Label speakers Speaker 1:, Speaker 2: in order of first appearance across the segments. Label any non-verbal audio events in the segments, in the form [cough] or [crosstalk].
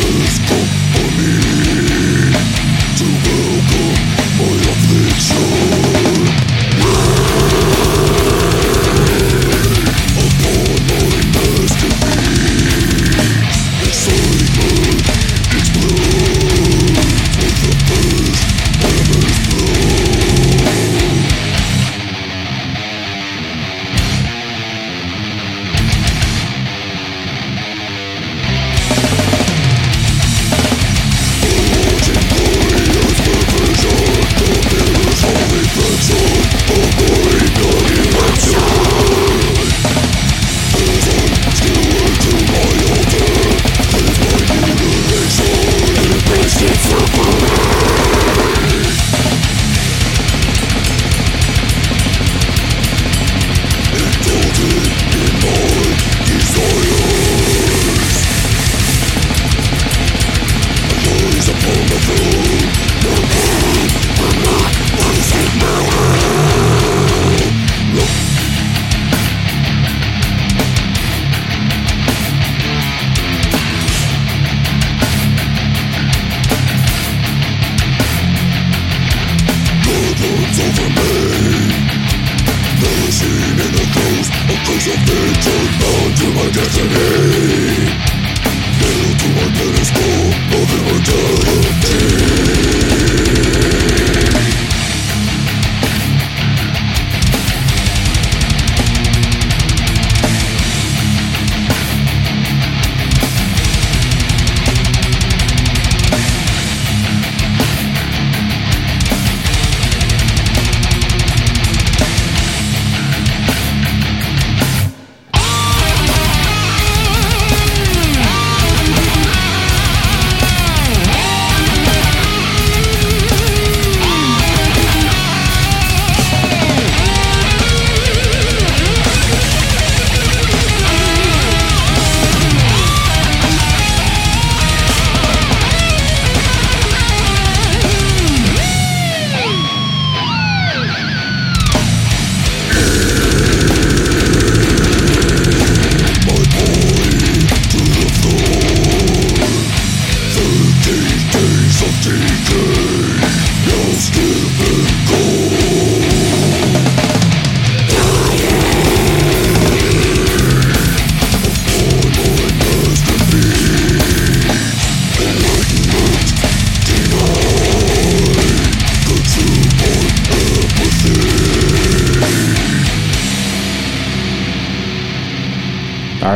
Speaker 1: Yeah.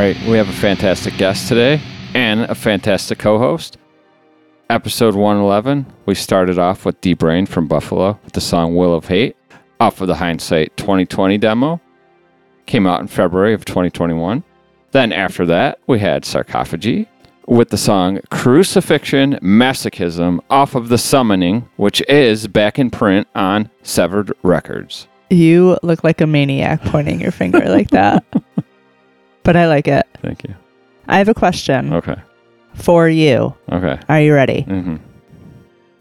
Speaker 1: Right, we have a fantastic guest today and a fantastic co host. Episode 111, we started off with Debrained from Buffalo with the song Will of Hate off of the Hindsight 2020 demo. Came out in February of 2021. Then after that, we had Sarcophagy with the song Crucifixion Masochism off of The Summoning, which is back in print on Sevared Records.
Speaker 2: You look like a maniac pointing your finger like that. [laughs] But I like it.
Speaker 1: Thank you.
Speaker 2: I have a question
Speaker 1: Okay.
Speaker 2: for you.
Speaker 1: Okay.
Speaker 2: Are you ready?
Speaker 1: hmm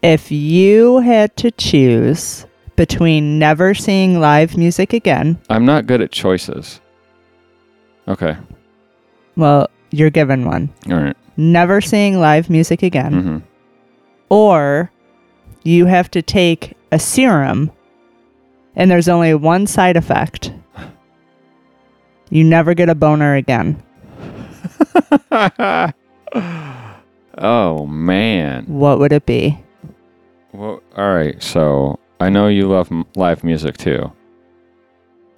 Speaker 2: If you had to choose between never seeing live music again,
Speaker 1: I'm not good at choices. Okay.
Speaker 2: well, you're given one.
Speaker 1: All right.
Speaker 2: Never seeing live music again,
Speaker 1: Mm-hmm.
Speaker 2: or you have to take a serum and there's only one side effect. You never get a boner again. [laughs]
Speaker 1: oh man.
Speaker 2: What would it be?
Speaker 1: Well, all right. So I know you love m- live music too.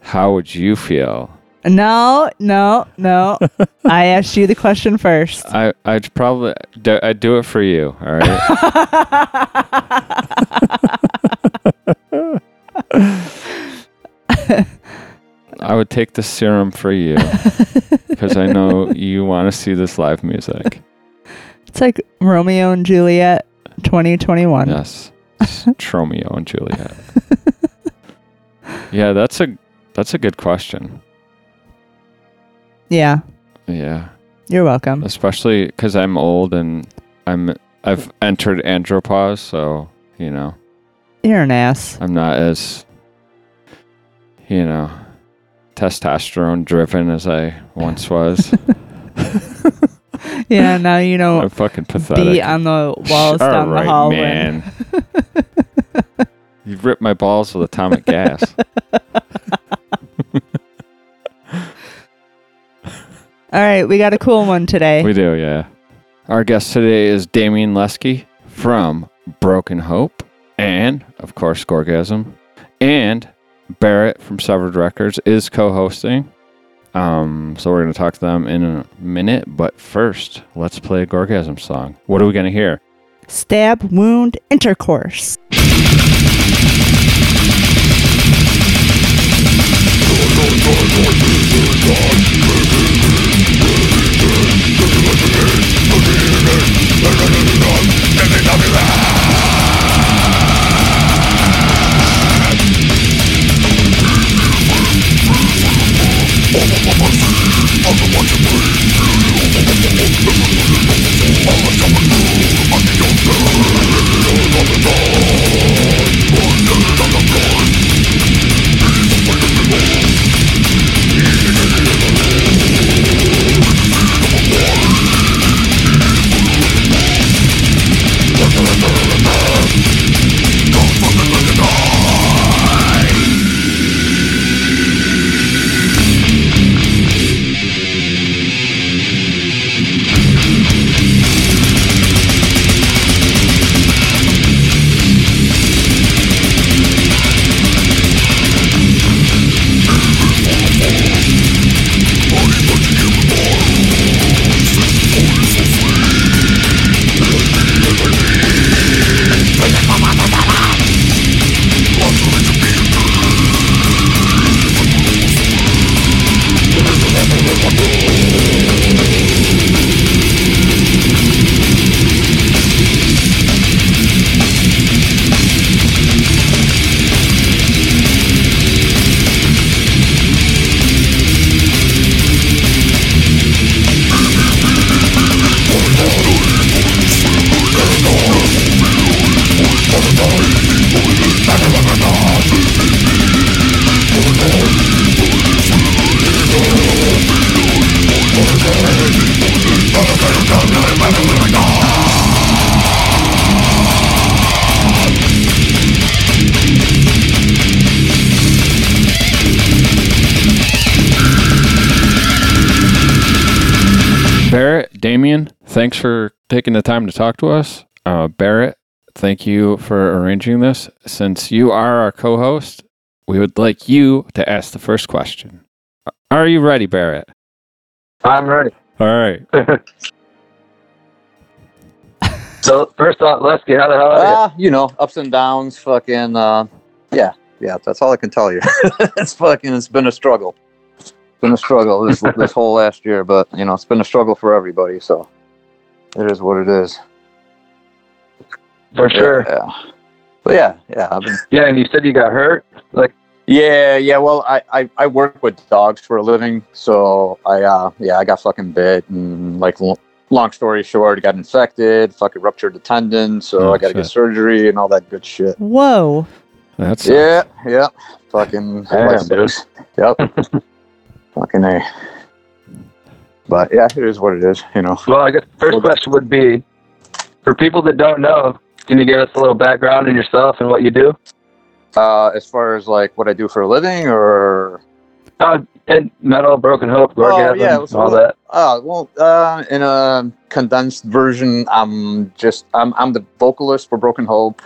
Speaker 1: How would you feel?
Speaker 2: No, no, no. [laughs] I asked you the question first.
Speaker 1: I I'd probably do, I'd do it for you. All right. [laughs] I would take the serum for you [laughs] because I know you want to see this live music.
Speaker 2: It's like Romeo and Juliet 2021.
Speaker 1: Yes, It's [laughs] Tromeo and Juliet. yeah, that's a that's a good question.
Speaker 2: Yeah,
Speaker 1: Yeah,
Speaker 2: you're welcome.
Speaker 1: especially because I'm old and I'm I've entered andropause, so you know
Speaker 2: You're an ass.
Speaker 1: I'm not as you know testosterone driven as I once was. [laughs]
Speaker 2: Yeah, now you know
Speaker 1: I'm fucking pathetic.
Speaker 2: be on the walls
Speaker 1: All
Speaker 2: down
Speaker 1: right,
Speaker 2: the hallway.
Speaker 1: man. [laughs] You've ripped my balls with atomic gas. [laughs]
Speaker 2: All right, we got a cool one today.
Speaker 1: We do, yeah. Our guest today is Damian Leski from Broken Hope and, of course, Gorgasm. And Barrett from Sevared Records is co hosting. Um, so we're going to talk to them in a minute. But first, let's play a Gorgasm song. What are we going to hear?
Speaker 2: Stab wound intercourse.
Speaker 3: I don't know, I don't know
Speaker 1: Barrett, Damian, thanks for taking the time to talk to us. Uh, Barrett, thank you for arranging this. Since you are our co host, we would like you to ask the first question. Are you ready, Barrett?
Speaker 4: I'm ready.
Speaker 1: All right. [laughs] [laughs]
Speaker 4: So first off, Leski, how the hell are you?
Speaker 5: Ah, you know, ups and downs, fucking, uh, yeah, yeah, that's all I can tell you. [laughs] it's fucking, it's been a struggle. It's been a struggle this, [laughs] this whole last year, but, you know, it's been a struggle for everybody, so it is what it is.
Speaker 4: For sure.
Speaker 5: Yeah. But yeah, yeah, I've been,
Speaker 4: Yeah, and you said you got hurt. Like,
Speaker 5: yeah, yeah, well, I, I, I work with dogs for a living, so I, uh, yeah, I got fucking bit, and, like, l- long story short, I got infected, fucking ruptured the tendon, so
Speaker 1: Oh,
Speaker 5: I got to get surgery and all that good shit.
Speaker 2: Whoa.
Speaker 1: That's
Speaker 5: Yeah, yeah. Fucking
Speaker 4: Damn, dude. [laughs]
Speaker 5: Yep. [laughs] Fucking A. But yeah, it is what it is, you know.
Speaker 4: well, I guess the first question would be, for people that don't know, can you give us a little background in yourself and what you do?
Speaker 5: Uh as far as like what I do for a living or
Speaker 4: Uh, and metal, broken hope, gorgasm,
Speaker 5: Oh, yeah,
Speaker 4: all that.
Speaker 5: uh well uh in a condensed version I'm just I'm I'm the vocalist for Broken Hope.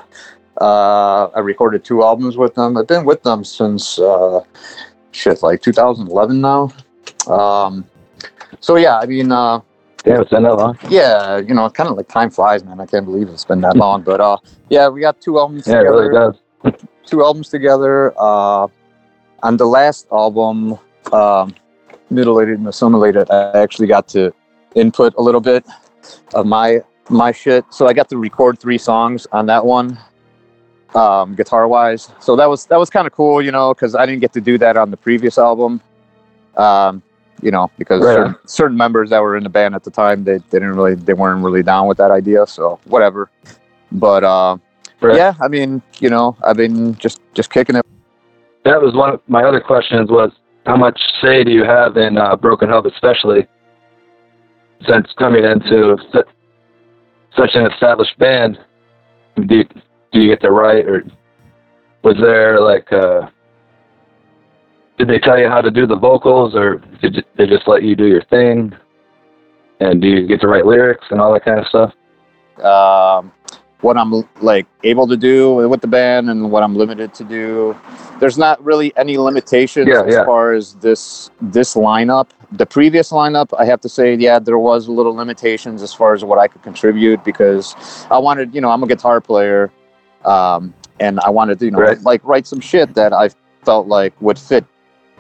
Speaker 5: Uh I recorded two albums with them. I've been with them since uh shit like 2011 now. Um so yeah, I mean uh
Speaker 4: Yeah, it's been that long.
Speaker 5: yeah, you know, kind of like time flies, man. I can't believe it's been that [laughs] long. But uh, yeah, we got two albums
Speaker 4: Yeah, it really does. [laughs]
Speaker 5: Two albums together. Uh, on the last album, um, mutilated and assimilated, I actually got to input a little bit of my my shit. So I got to record three songs on that one, um, guitar wise. So that was that was kind of cool, you know, because I didn't get to do that on the previous album. Um, you know, because
Speaker 4: Right.
Speaker 5: certain, certain members that were in the band at the time, they, they didn't really, they weren't really down with that idea. So whatever. But uh,
Speaker 4: Right.
Speaker 5: yeah, I mean, you know, I've been just just kicking it.
Speaker 4: That was one of my other questions was, how much say do you have in uh, Broken Hope, especially since coming into such an established band? Do you, do you get to write, or was there like, uh, did they tell you how to do the vocals, or did they just let you do your thing? And do you get to write lyrics and all that kind of stuff?
Speaker 5: um, what I'm like able to do with the band and what I'm limited to do. There's not really any limitations
Speaker 4: Yeah,
Speaker 5: as
Speaker 4: yeah.
Speaker 5: far as this this lineup. The previous lineup, I have to say, yeah, there was a little limitations as far as what I could contribute because I wanted, you know, I'm a guitar player, um, and I wanted to, you know,
Speaker 4: Right.
Speaker 5: like write some shit that I felt like would fit,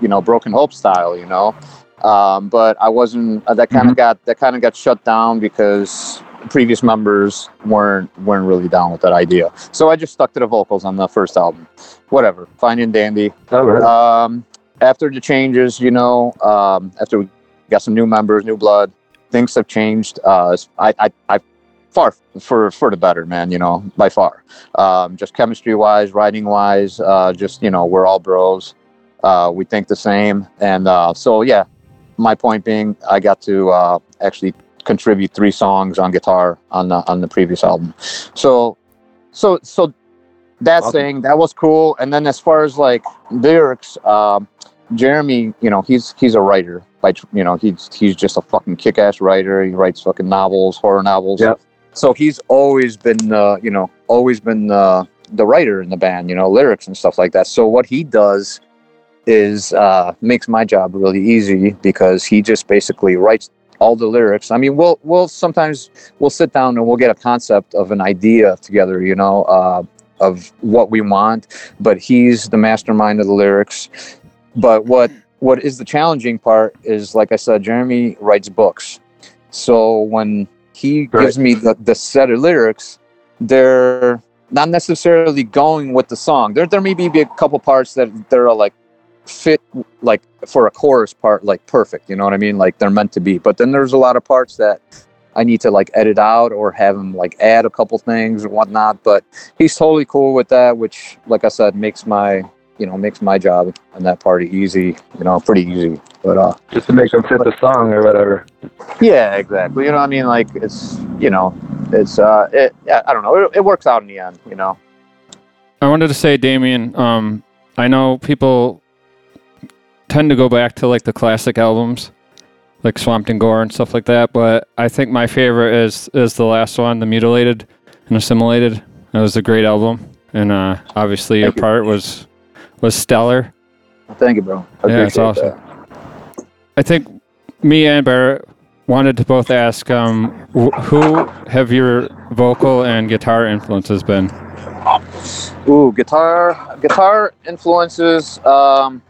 Speaker 5: you know, Broken Hope style, you know. Um, but I wasn't. Uh, that kind of got that kind of got shut down because previous members weren't weren't really down with that idea. So I just stuck to the vocals on the first album. Whatever, fine and dandy.
Speaker 4: Oh?
Speaker 5: Um, after the changes, you know, um, after we got some new members, new blood, things have changed. Uh, I, I, I far for for the better, man. You know, by far. Um, just chemistry wise, writing wise, uh, just you know, we're all bros. Uh, we think the same, and uh, so yeah. My point being, I got to uh, actually contribute three songs on guitar on the on the previous album. So, so so that
Speaker 4: Awesome.
Speaker 5: thing that was cool. And then as far as like lyrics, um, Jeremy, you know, he's he's a writer. By you know, he's he's just a fucking kick-ass writer. He writes fucking novels, horror novels.
Speaker 4: Yep.
Speaker 5: So he's always been, uh, you know, always been uh, the writer in the band. You know, lyrics and stuff like that. So what he does is uh, makes my job really easy because he just basically writes all the lyrics. I mean, we'll we'll sometimes we'll sit down and we'll get a concept of an idea together. You know, uh, of what we want, but he's the mastermind of the lyrics. But what what is the challenging part is like I said, Jeremy writes books. So when he
Speaker 4: Right.
Speaker 5: gives me the, the set of lyrics, they're not necessarily going with the song. There there may be a couple parts that they're like fit like for a chorus part like perfect, you know what I mean? Like they're meant to be. But then there's a lot of parts that I need to like edit out or have him like add a couple things or whatnot. But he's totally cool with that, which like I said, makes my you know, makes my job on that part easy, you know, pretty easy. But uh
Speaker 4: Just to make them fit the song or whatever.
Speaker 5: yeah, exactly. You know, what I mean, like it's you know, it's uh, it. Yeah, I don't know. It, it works out in the end. You know.
Speaker 1: I wanted to say, Damian, um, I know people tend to go back to like the classic albums, like Swamped in Gore and stuff like that. But I think my favorite is is the last one, the Mutilated and Assimilated. That was a great album, and uh, obviously your
Speaker 5: you.
Speaker 1: part was was stellar.
Speaker 5: Thank you, bro. I
Speaker 1: Yeah, it's awesome.
Speaker 5: that.
Speaker 1: I think me and Barrett wanted to both ask, um, wh- who have your vocal and guitar influences been?
Speaker 5: Ooh, guitar, guitar influences. Um,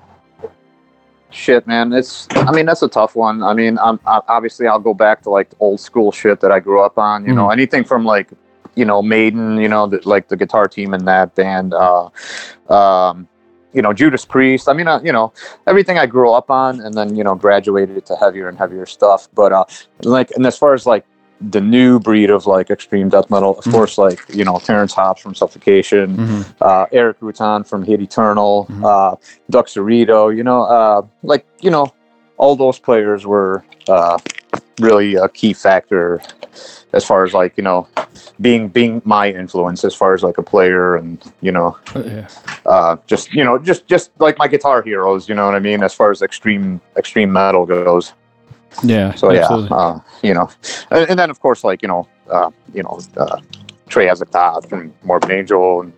Speaker 5: shit, man. It's. I mean, that's a tough one. I mean, I'm I, obviously I'll go back to like old school shit that I grew up on. You know, anything from like, you know, Maiden. You know, the, like the guitar team in that band. Uh, um, you know, Judas Priest. I mean, uh, you know, everything I grew up on, and then you know, graduated to heavier and heavier stuff. But uh, like, and as far as like the new breed of like extreme death metal, of
Speaker 1: Mhm.
Speaker 5: course, like you know, Terrence Hobbs from Suffocation
Speaker 1: Mm-hmm.
Speaker 5: uh, Erik Rutan from Hate Eternal,
Speaker 1: Mhm.
Speaker 5: uh, Doug Cerrito, you know, uh, like, you know, all those players were uh, really a key factor as far as like, you know, being being my influence as far as like a player and, you know,
Speaker 1: Yeah.
Speaker 5: uh, just, you know, just just like my guitar heroes, you know what I mean, as far as extreme extreme metal goes.
Speaker 1: Yeah.
Speaker 5: So
Speaker 1: absolutely.
Speaker 5: yeah, uh, you know, and, and then of course like you know, uh, you know, uh, Trey Azagthoth from Morbid Angel, and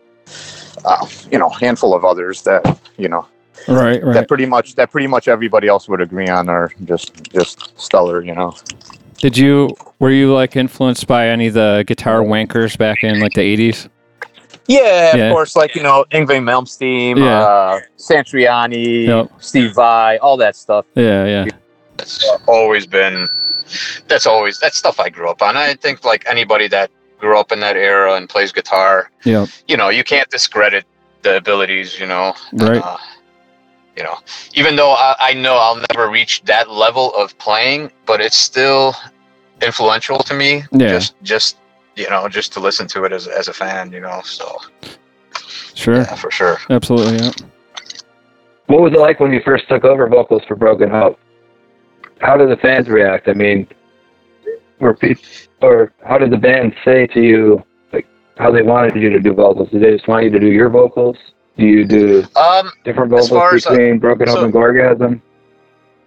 Speaker 5: uh, you know, handful of others that you know
Speaker 1: Right. Right.
Speaker 5: that pretty much that pretty much everybody else would agree on are just just stellar. You know,
Speaker 1: Did you were you like influenced by any of the guitar wankers back in like the eighties?
Speaker 5: yeah,
Speaker 1: Yeah.
Speaker 5: of course, like you know, Yngwie Malmsteen,
Speaker 1: Yeah.
Speaker 5: uh, Satriani,
Speaker 1: Yep.
Speaker 5: Steve Vai, all that stuff.
Speaker 1: Yeah. Yeah.
Speaker 5: That's always been. That's always that's stuff I grew up on. I think like anybody that grew up in that era and plays guitar,
Speaker 1: Yeah.
Speaker 5: you know, you can't discredit the abilities, you know.
Speaker 1: Right.
Speaker 5: Uh, you know, even though I, I know I'll never reach that level of playing, but it's still influential to me.
Speaker 1: Yeah.
Speaker 5: Just, just you know, just to listen to it as, as a fan, you know. So
Speaker 1: Sure.
Speaker 5: yeah, for sure.
Speaker 1: Absolutely. Yeah.
Speaker 4: What was it like when you first took over vocals for Broken Hope? How did the fans react? I mean, were pe- or how did the band say to you like how they wanted you to do vocals? Did they just want you to do your vocals? Do you do
Speaker 5: Um,
Speaker 4: different vocals
Speaker 5: uh,
Speaker 4: between Broken Hope and Gorgasm?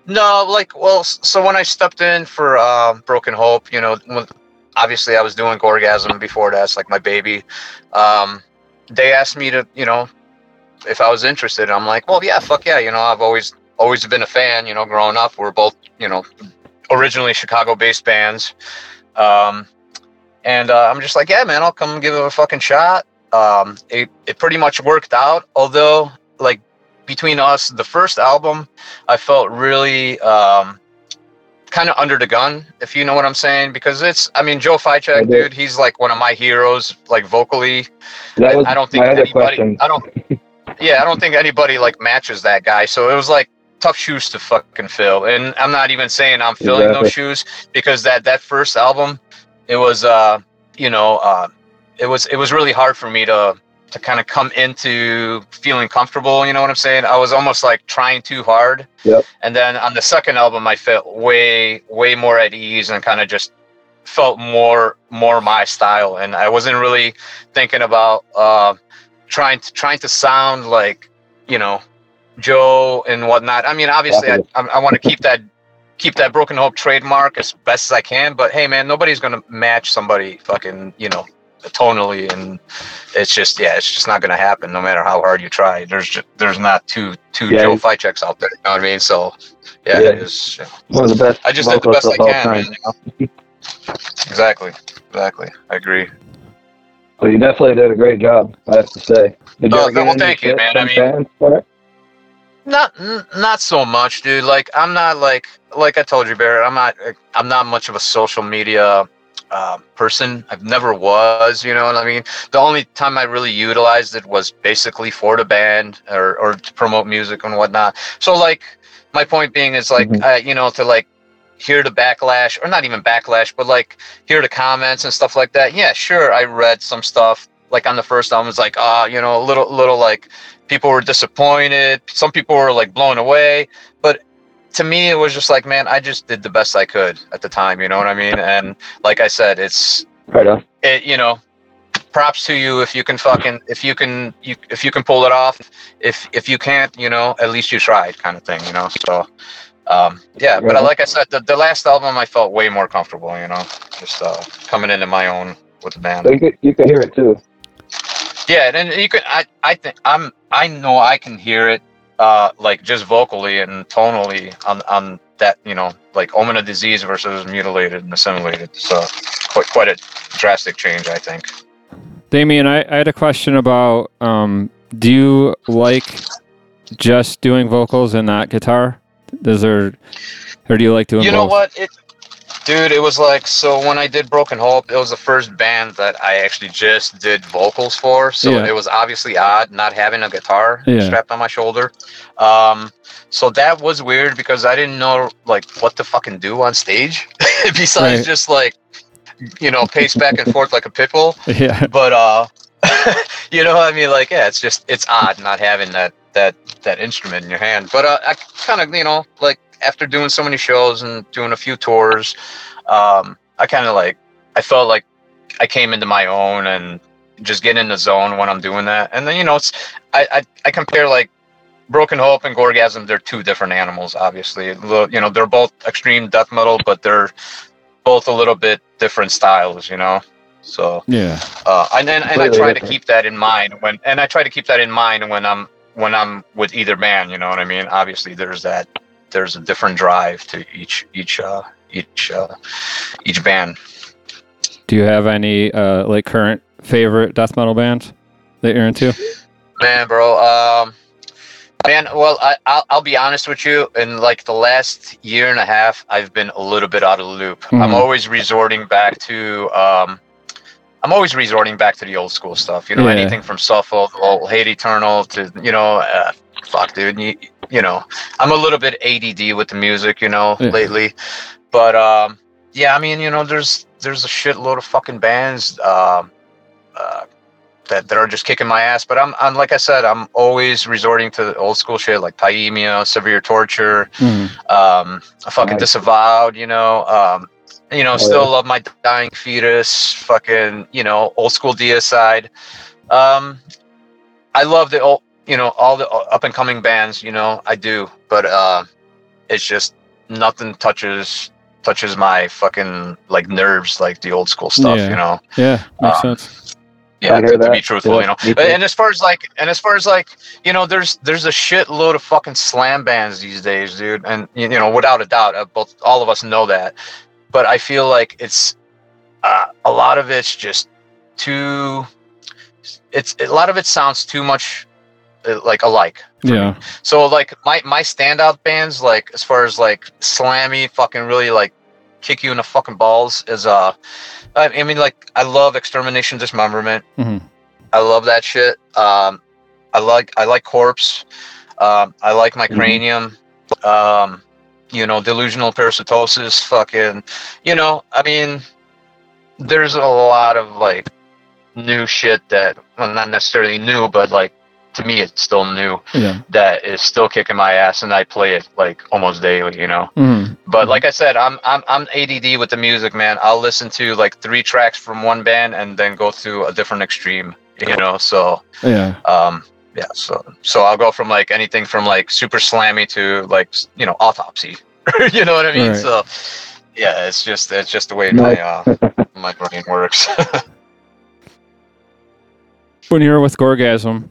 Speaker 5: No, like, well, so when I stepped in for uh, Broken Hope, you know, when, obviously I was doing Gorgasm before that, it's like my baby. Um, they asked me to, you know, if I was interested. I'm like, well, yeah, fuck yeah. You know, I've always always been a fan. You know, growing up, we're both, you know, originally Chicago-based bands. Um, and uh, I'm just like, yeah, man, I'll come give it a fucking shot. Um, it it pretty much worked out, although like between us, the first album, I felt really um, kind of under the gun, if you know what I'm saying, because it's, I mean, Joe
Speaker 4: do.
Speaker 5: dude, he's like one of my heroes, like vocally. I- I don't think anybody,
Speaker 4: question.
Speaker 5: I don't, yeah, I don't think anybody like matches that guy. So it was like tough shoes to fucking fill. And I'm not even saying I'm filling
Speaker 4: Exactly.
Speaker 5: those shoes because that, that first album, it was, uh, you know, uh, it was, it was really hard for me to, to kind of come into feeling comfortable. You know what I'm saying? I was almost like trying too hard.
Speaker 4: Yep.
Speaker 5: And then on the second album, I felt way, way more at ease and kind of just felt more, more my style. And I wasn't really thinking about uh, trying to trying to sound like, you know, Joe and whatnot. I mean, obviously, I, I, I want to keep that keep that broken hope trademark as best as I can. But hey, man, nobody's gonna match somebody fucking, you know, tonally, and it's just yeah, it's just not gonna happen. No matter how hard you try, there's just, there's not two two
Speaker 4: Yeah.
Speaker 5: Joe Ptaceks out there. You know what I mean? So yeah,
Speaker 4: Yeah.
Speaker 5: it is.
Speaker 4: One of the best
Speaker 5: I just did the best I can, man. you know? exactly, exactly. I agree.
Speaker 4: Well, you definitely did a great job, I have to say. Did
Speaker 5: Oh, well, thank you, man. I mean-
Speaker 4: fans for it?
Speaker 5: Not not so much, dude. Like I'm not like like I told you, Barrett. I'm not I'm not much of a social media uh, person. I've never was. You know what I mean? The only time I really utilized it was basically for the band or or to promote music and whatnot. So like my point being is like
Speaker 4: Mhm.
Speaker 5: uh, you know to like hear the backlash or not even backlash, but like hear the comments and stuff like that. Yeah, sure. I read some stuff like on the first album. It's like ah, you know, a little little like people were disappointed some people were like blown away but to me it was just like man i just did the best i could at the time you know what i mean and like i said it's
Speaker 4: Right on.
Speaker 5: it you know props to you if you can fucking if you can you if you can pull it off if if you can't you know at least you tried kind of thing you know so um yeah but
Speaker 4: Right.
Speaker 5: like i said the, the last album i felt way more comfortable you know just uh coming into my own with the band
Speaker 4: So you can, you can hear it too.
Speaker 5: yeah, and you can. I I think I'm. I know I can hear it, uh, like just vocally and tonally on on that. You know, like omen of disease versus mutilated and assimilated. So quite quite a drastic change, I think.
Speaker 1: Damian, I, I had a question about um, do you like just doing vocals and not guitar? Does there, or do you like doing
Speaker 5: you
Speaker 1: both?
Speaker 5: know what? It, dude, it was like so when I did Broken Hope, it was the first band that I actually just did vocals for. So
Speaker 1: Yeah.
Speaker 5: it was obviously odd not having a guitar
Speaker 1: Yeah.
Speaker 5: strapped on my shoulder. Um, so that was weird because I didn't know like what to fucking do on stage [laughs] besides
Speaker 1: Right.
Speaker 5: just like you know pace back and forth like a pit bull [laughs]
Speaker 1: Yeah.
Speaker 5: but uh [laughs] you know what i mean like yeah it's just it's odd not having that that that instrument in your hand but uh, i kind of you know like after doing so many shows and doing a few tours um i kind of like i felt like i came into my own and just get in the zone when i'm doing that and then you know it's i i, I compare like broken hope and gorgasm they're two different animals obviously you know they're both extreme death metal but they're both a little bit different styles you know so
Speaker 1: Yeah.
Speaker 5: uh, and then and I
Speaker 4: Completely
Speaker 5: try to keep that in mind when and I try to keep that in mind when I'm when I'm with either band. You know what I mean? Obviously, there's that there's a different drive to each each uh, each uh, each band.
Speaker 1: Do you have any uh, like current favorite death metal bands that you're into?
Speaker 5: Man, bro. Um, man, well, I, I'll, I'll be honest with you. In like the last year and a half, I've been a little bit out of the loop. I'm
Speaker 1: Mhm.
Speaker 5: always resorting back to. Um, I'm always resorting back to the old school stuff. You know,
Speaker 1: Yeah.
Speaker 5: anything from Suffo, old Hate Eternal to you know, uh, fuck, dude. You, you know, I'm a little bit ADD with the music. You know,
Speaker 1: Yeah.
Speaker 5: lately, but um, yeah, I mean, you know, there's there's a shitload of fucking bands. Um, uh, that, that are just kicking my ass. But I'm, I'm like I said, I'm always resorting to the old school shit like Pyaemia, Severe Torture,
Speaker 1: Mm.
Speaker 5: um, fucking
Speaker 4: Nice.
Speaker 5: Disavowed, you know. Um, you know,
Speaker 4: Oh,
Speaker 5: still
Speaker 4: yeah.
Speaker 5: love my Dying Fetus, fucking, you know, old school Deicide. Um, I love the old, you know, all the up and coming bands, you know, I do. But uh, it's just nothing touches touches my fucking like nerves like the old school stuff,
Speaker 1: Yeah.
Speaker 5: you know.
Speaker 1: Yeah. Makes
Speaker 5: Um,
Speaker 1: sense.
Speaker 5: Yeah, to, to be truthful,
Speaker 4: Yeah,
Speaker 5: you know.
Speaker 4: me.
Speaker 5: And as far as like, and as far as like, you know, there's there's a shitload of fucking slam bands these days, dude. And you you know, without a doubt, uh, both all of us know that. But I feel like it's uh, a lot of it's just too. It's a lot of it sounds too much uh, like alike.
Speaker 1: Yeah.
Speaker 5: So like my my standout bands, like as far as like slammy, fucking really like kick you in the fucking balls is uh, I, mean like I love Extermination Dismemberment.
Speaker 1: Mhm.
Speaker 5: I love that shit. Um, I like I like Corpse. Um, I like my
Speaker 4: Mhm.
Speaker 5: Cranium. Um, you know, Delusional Parasitosis. Fucking, you know, I mean, there's a lot of like new shit that well not necessarily new, but like to me it's still new
Speaker 1: Yeah.
Speaker 5: that is still kicking my ass and I play it like almost daily, you know.
Speaker 1: Mm.
Speaker 5: But like I said, I'm I'm I'm ADD with the music, man. I'll listen to like three tracks from one band and then go to a different extreme, you know. So
Speaker 1: Yeah.
Speaker 5: um yeah, so so I'll go from like anything from like super slammy to like you know autopsy, [laughs] you know what I mean?
Speaker 1: Right.
Speaker 5: So yeah, it's just it's just the way
Speaker 4: Nice.
Speaker 5: my uh, [laughs] my brain works. [laughs]
Speaker 1: When you're with Gorgasm,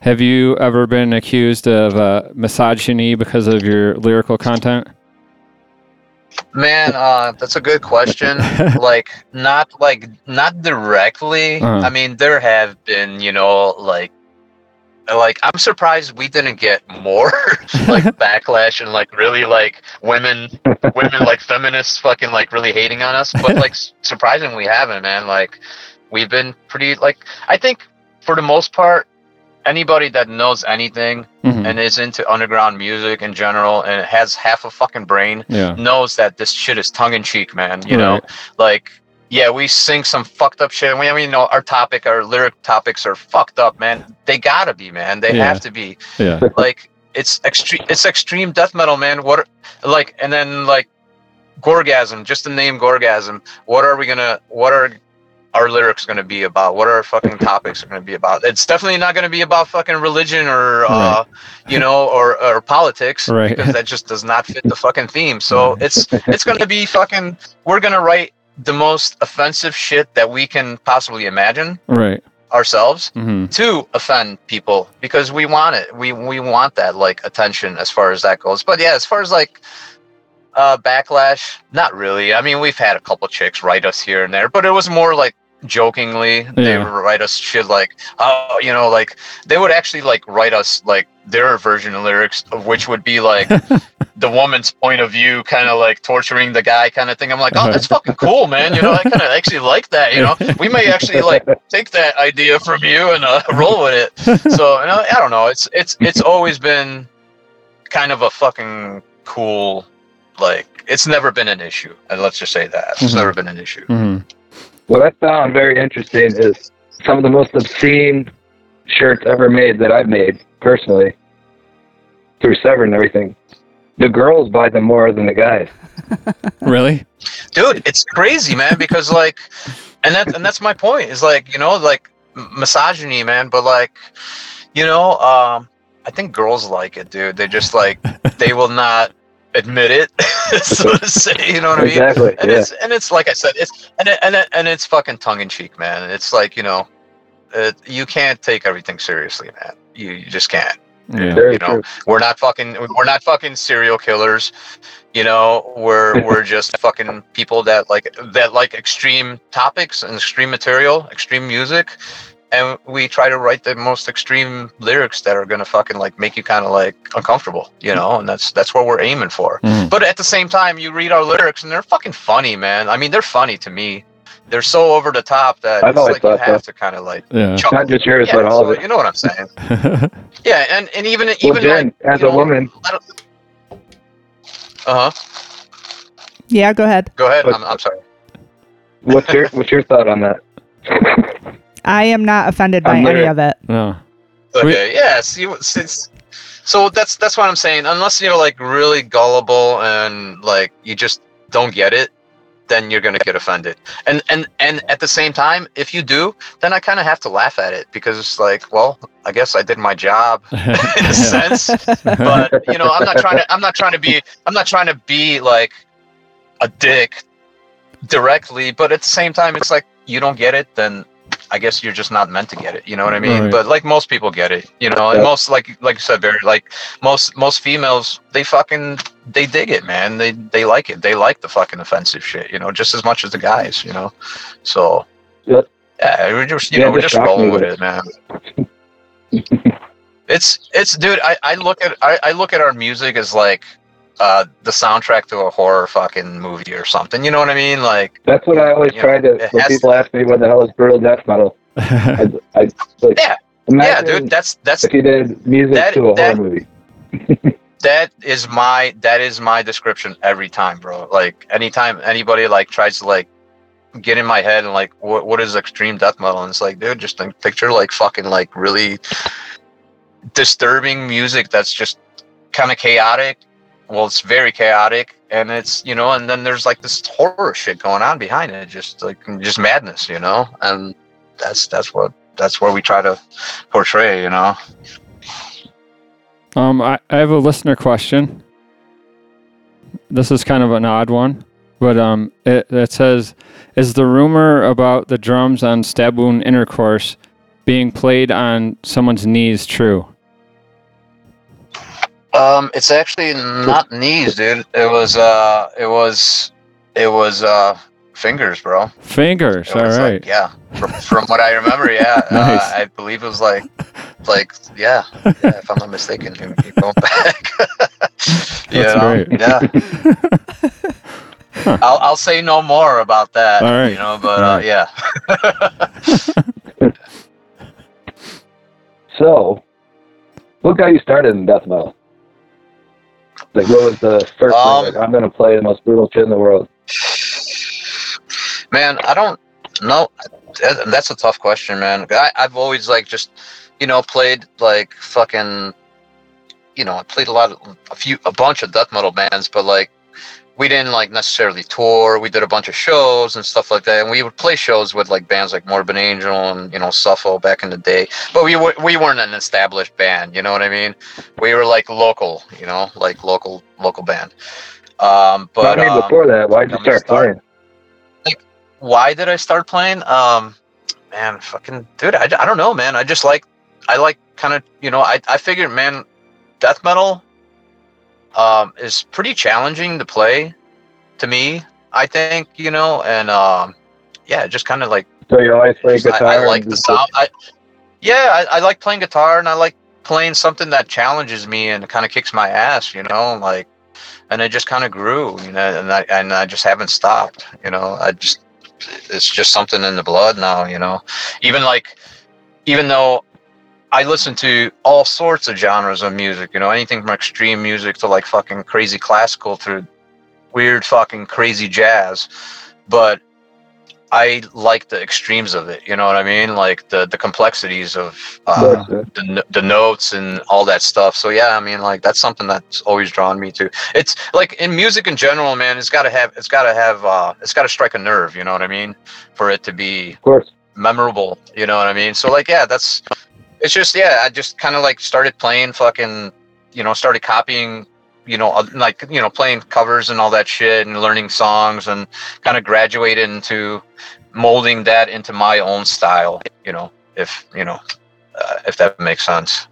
Speaker 1: have you ever been accused of uh, misogyny because of your lyrical content?
Speaker 5: Man, uh, that's a good question. [laughs] like, not like not directly.
Speaker 1: Uh-huh.
Speaker 5: I mean, there have been, you know, like like I'm surprised we didn't get more [laughs] like [laughs] backlash and like really like women women like feminists fucking like really hating on us. But like s- surprising we haven't, man. Like we've been pretty like I think for the most part, anybody that knows anything
Speaker 1: Mhm.
Speaker 5: and is into underground music in general and has half a fucking brain
Speaker 1: yeah.
Speaker 5: knows that this shit is tongue in cheek, man. You know, like yeah, we sing some fucked up shit. We, I mean, you know, our topic, our lyric topics are fucked up, man. They gotta be, man. They
Speaker 1: Yeah.
Speaker 5: have to be.
Speaker 1: Yeah. [laughs]
Speaker 5: Like it's extreme. It's extreme death metal, man. What, are- like, and then like, Gorgasm. Just the name Gorgasm. What are we gonna? What are our lyrics gonna be about? What are our fucking topics are gonna be about? It's definitely not gonna be about fucking religion or, uh, you know, or or politics, [laughs]
Speaker 1: Right.
Speaker 5: because that just does not fit the fucking theme. So it's it's gonna be fucking. We're gonna write the most offensive shit that we can possibly imagine
Speaker 1: Right.
Speaker 5: ourselves
Speaker 1: hmm
Speaker 5: to offend people because we want it. We we want that like attention as far as that goes. But yeah, as far as like uh backlash, not really. I mean, we've had a couple chicks write us here and there, but it was more like jokingly. They would write us shit like, oh, you know, like they would actually like write us like their version of lyrics of which would be like [laughs] the woman's point of view, kind of like torturing the guy, kind of thing. I'm like, oh, that's fucking cool, man. You know, I kind of actually like that. You know, we may actually like take that idea from you and uh, [laughs] roll with it. So you know, I don't know. It's it's it's always been kind of a fucking cool, like it's never been an issue. And let's just say that it's
Speaker 1: Mhm.
Speaker 5: never been an issue.
Speaker 1: hmm
Speaker 4: What I found very interesting is some of the most obscene shirts ever made that I've made personally through Sever and everything. The girls buy them more than the guys. [laughs]
Speaker 1: Really?
Speaker 5: dude it's crazy man because like and that and that's my point is like you know like misogyny man but like you know um i think girls like it dude they just like they will not admit it [laughs] so to [laughs] say you know what i mean
Speaker 4: Exactly.
Speaker 5: and
Speaker 4: Yeah.
Speaker 5: it's and it's like i said it's and it, and it, and it's fucking tongue-in-cheek man it's like you know it, you can't take everything seriously man you, you just can't
Speaker 1: Yeah.
Speaker 4: Very
Speaker 5: you know,
Speaker 4: true.
Speaker 5: we're not fucking we're not fucking serial killers you know we're [laughs] we're just fucking people that like that like extreme topics and extreme material extreme music and we try to write the most extreme lyrics that are gonna fucking like make you kind of like uncomfortable you know and that's that's what we're aiming for
Speaker 1: Mhm.
Speaker 5: but at the same time you read our lyrics and they're fucking funny man i mean they're funny to me they're so over the top that
Speaker 4: I've
Speaker 5: it's like you have
Speaker 4: so.
Speaker 5: to kind of like
Speaker 1: Yeah.
Speaker 5: chuckle.
Speaker 4: Not just yours,
Speaker 5: yeah,
Speaker 4: but all
Speaker 5: so
Speaker 4: of it.
Speaker 5: you know what i'm saying [laughs] yeah and and even
Speaker 4: Well,
Speaker 5: even
Speaker 4: Jen,
Speaker 5: like
Speaker 4: as a
Speaker 5: know,
Speaker 4: woman,
Speaker 5: uh-huh
Speaker 2: Yeah, go ahead.
Speaker 5: Go ahead.
Speaker 4: But-
Speaker 5: I'm, I'm sorry.
Speaker 4: what's your what's your thought on that? [laughs]
Speaker 2: I am not offended by any of it.
Speaker 1: no.
Speaker 5: Okay. Yes. You. Since. So that's that's what I'm saying. Unless you're like really gullible and like you just don't get it, then you're gonna get offended. And and and at the same time, if you do, then I kind of have to laugh at it because it's like, well, I guess I did my job [laughs] in a sense. but you know i'm not trying to i'm not trying to be i'm not trying to be like a dick directly but at the same time it's like you don't get it then i guess you're just not meant to get it you know what i mean
Speaker 1: Right.
Speaker 5: but like most people get it you know and
Speaker 4: Yeah.
Speaker 5: most like like you said barry like most most females they fucking they dig it man they they like it they like the fucking offensive shit you know just as much as the guys you know so
Speaker 4: Yep.
Speaker 5: yeah we're just you
Speaker 4: Yeah,
Speaker 5: know we're
Speaker 4: just
Speaker 5: just rolling with
Speaker 4: movies.
Speaker 5: it man [laughs] it's it's dude. I, I look at I, I look at our music as like uh the soundtrack to a horror fucking movie or something. You know what I mean? Like
Speaker 4: That's what I always try
Speaker 5: know,
Speaker 4: to. When
Speaker 5: has
Speaker 4: people ask me what the hell is brutal death metal, [laughs] I, I like.
Speaker 5: Yeah. yeah, dude. That's that's
Speaker 4: if you did music
Speaker 5: that-
Speaker 4: to a
Speaker 5: that-
Speaker 4: horror movie. [laughs]
Speaker 5: that is my that is my description every time, bro. Like anytime anybody like tries to like get in my head and like what what is extreme death metal? And it's like, dude, just think, picture like fucking like really disturbing music that's just kind of chaotic. Well, it's very chaotic, and it's you know, and then there's like this horror shit going on behind it, just like just madness, you know, and that's that's what that's what we try to portray, you know.
Speaker 1: Um, I, I have a listener question. This is kind of an odd one, but um, it, it says, "Is the rumor about the drums on Stabwound Intercourse being played on someone's knees true?"
Speaker 5: Um, it's actually not knees, dude. It was uh, it was, it was uh, fingers, bro.
Speaker 1: Fingers.
Speaker 5: It
Speaker 1: All
Speaker 5: like, yeah. From, from what I remember, yeah. [laughs]
Speaker 1: Nice.
Speaker 5: uh, I believe it was like, like, yeah. yeah if I'm not mistaken, you keep going back. you [laughs]
Speaker 1: That's
Speaker 5: know?
Speaker 1: great.
Speaker 5: Yeah. [laughs] I'll, I'll say no more about that.
Speaker 1: All right.
Speaker 5: You know, but
Speaker 1: All
Speaker 5: uh,
Speaker 1: right.
Speaker 5: yeah.
Speaker 4: So, what got you started in death metal? Like, what was the first
Speaker 5: Um,
Speaker 4: thing? Like, I'm gonna play the most brutal shit in the world.
Speaker 5: Man, I don't know. That's a tough question, man. I, I've always like just, you know, played like fucking, you know, I played a lot of a few, a bunch of death metal bands, but like we didn't like necessarily tour. We did a bunch of shows and stuff like that, and we would play shows with like bands like Morbid Angel and you know Suffo back in the day. But we were, we weren't an established band. You know what I mean? We were like local, you know, like local local band. Um, but
Speaker 4: I mean,
Speaker 5: um,
Speaker 4: before that, why'd you start
Speaker 5: start.
Speaker 4: playing?
Speaker 5: why did I start playing? Um, man, fucking dude, I, I don't know, man. I just like, I like kind of, you know, I, I figured, man, death metal, um, is pretty challenging to play to me, I think, you know, and, um, yeah, just kind of like,
Speaker 4: So you always play
Speaker 5: just- I-
Speaker 4: guitar?
Speaker 5: I, like the sound. I, yeah, I, I like playing guitar and I like playing something that challenges me and kind of kicks my ass, you know, like, and it just kind of grew, you know, and I, and I just haven't stopped, you know, I just, it's just something in the blood now, you know, even like, even though I listen to all sorts of genres of music, you know, anything from extreme music to like fucking crazy classical to weird fucking crazy jazz, but I like the extremes of it. You know what I mean? Like the the complexities of uh, the the notes and all that stuff. So yeah, I mean, like that's something that's always drawn me to. It's like in music in general, man. It's got to have it's got to have uh, it's got to strike a nerve. You know what I mean? For it to be
Speaker 4: of course.
Speaker 5: memorable. You know what I mean? So like, yeah, that's it's just yeah. I just kind of like started playing fucking, you know, started copying, you know, like you know, playing covers and all that shit and learning songs and kind of graduated into molding that into my own style. You know, if you know, uh, if that makes sense.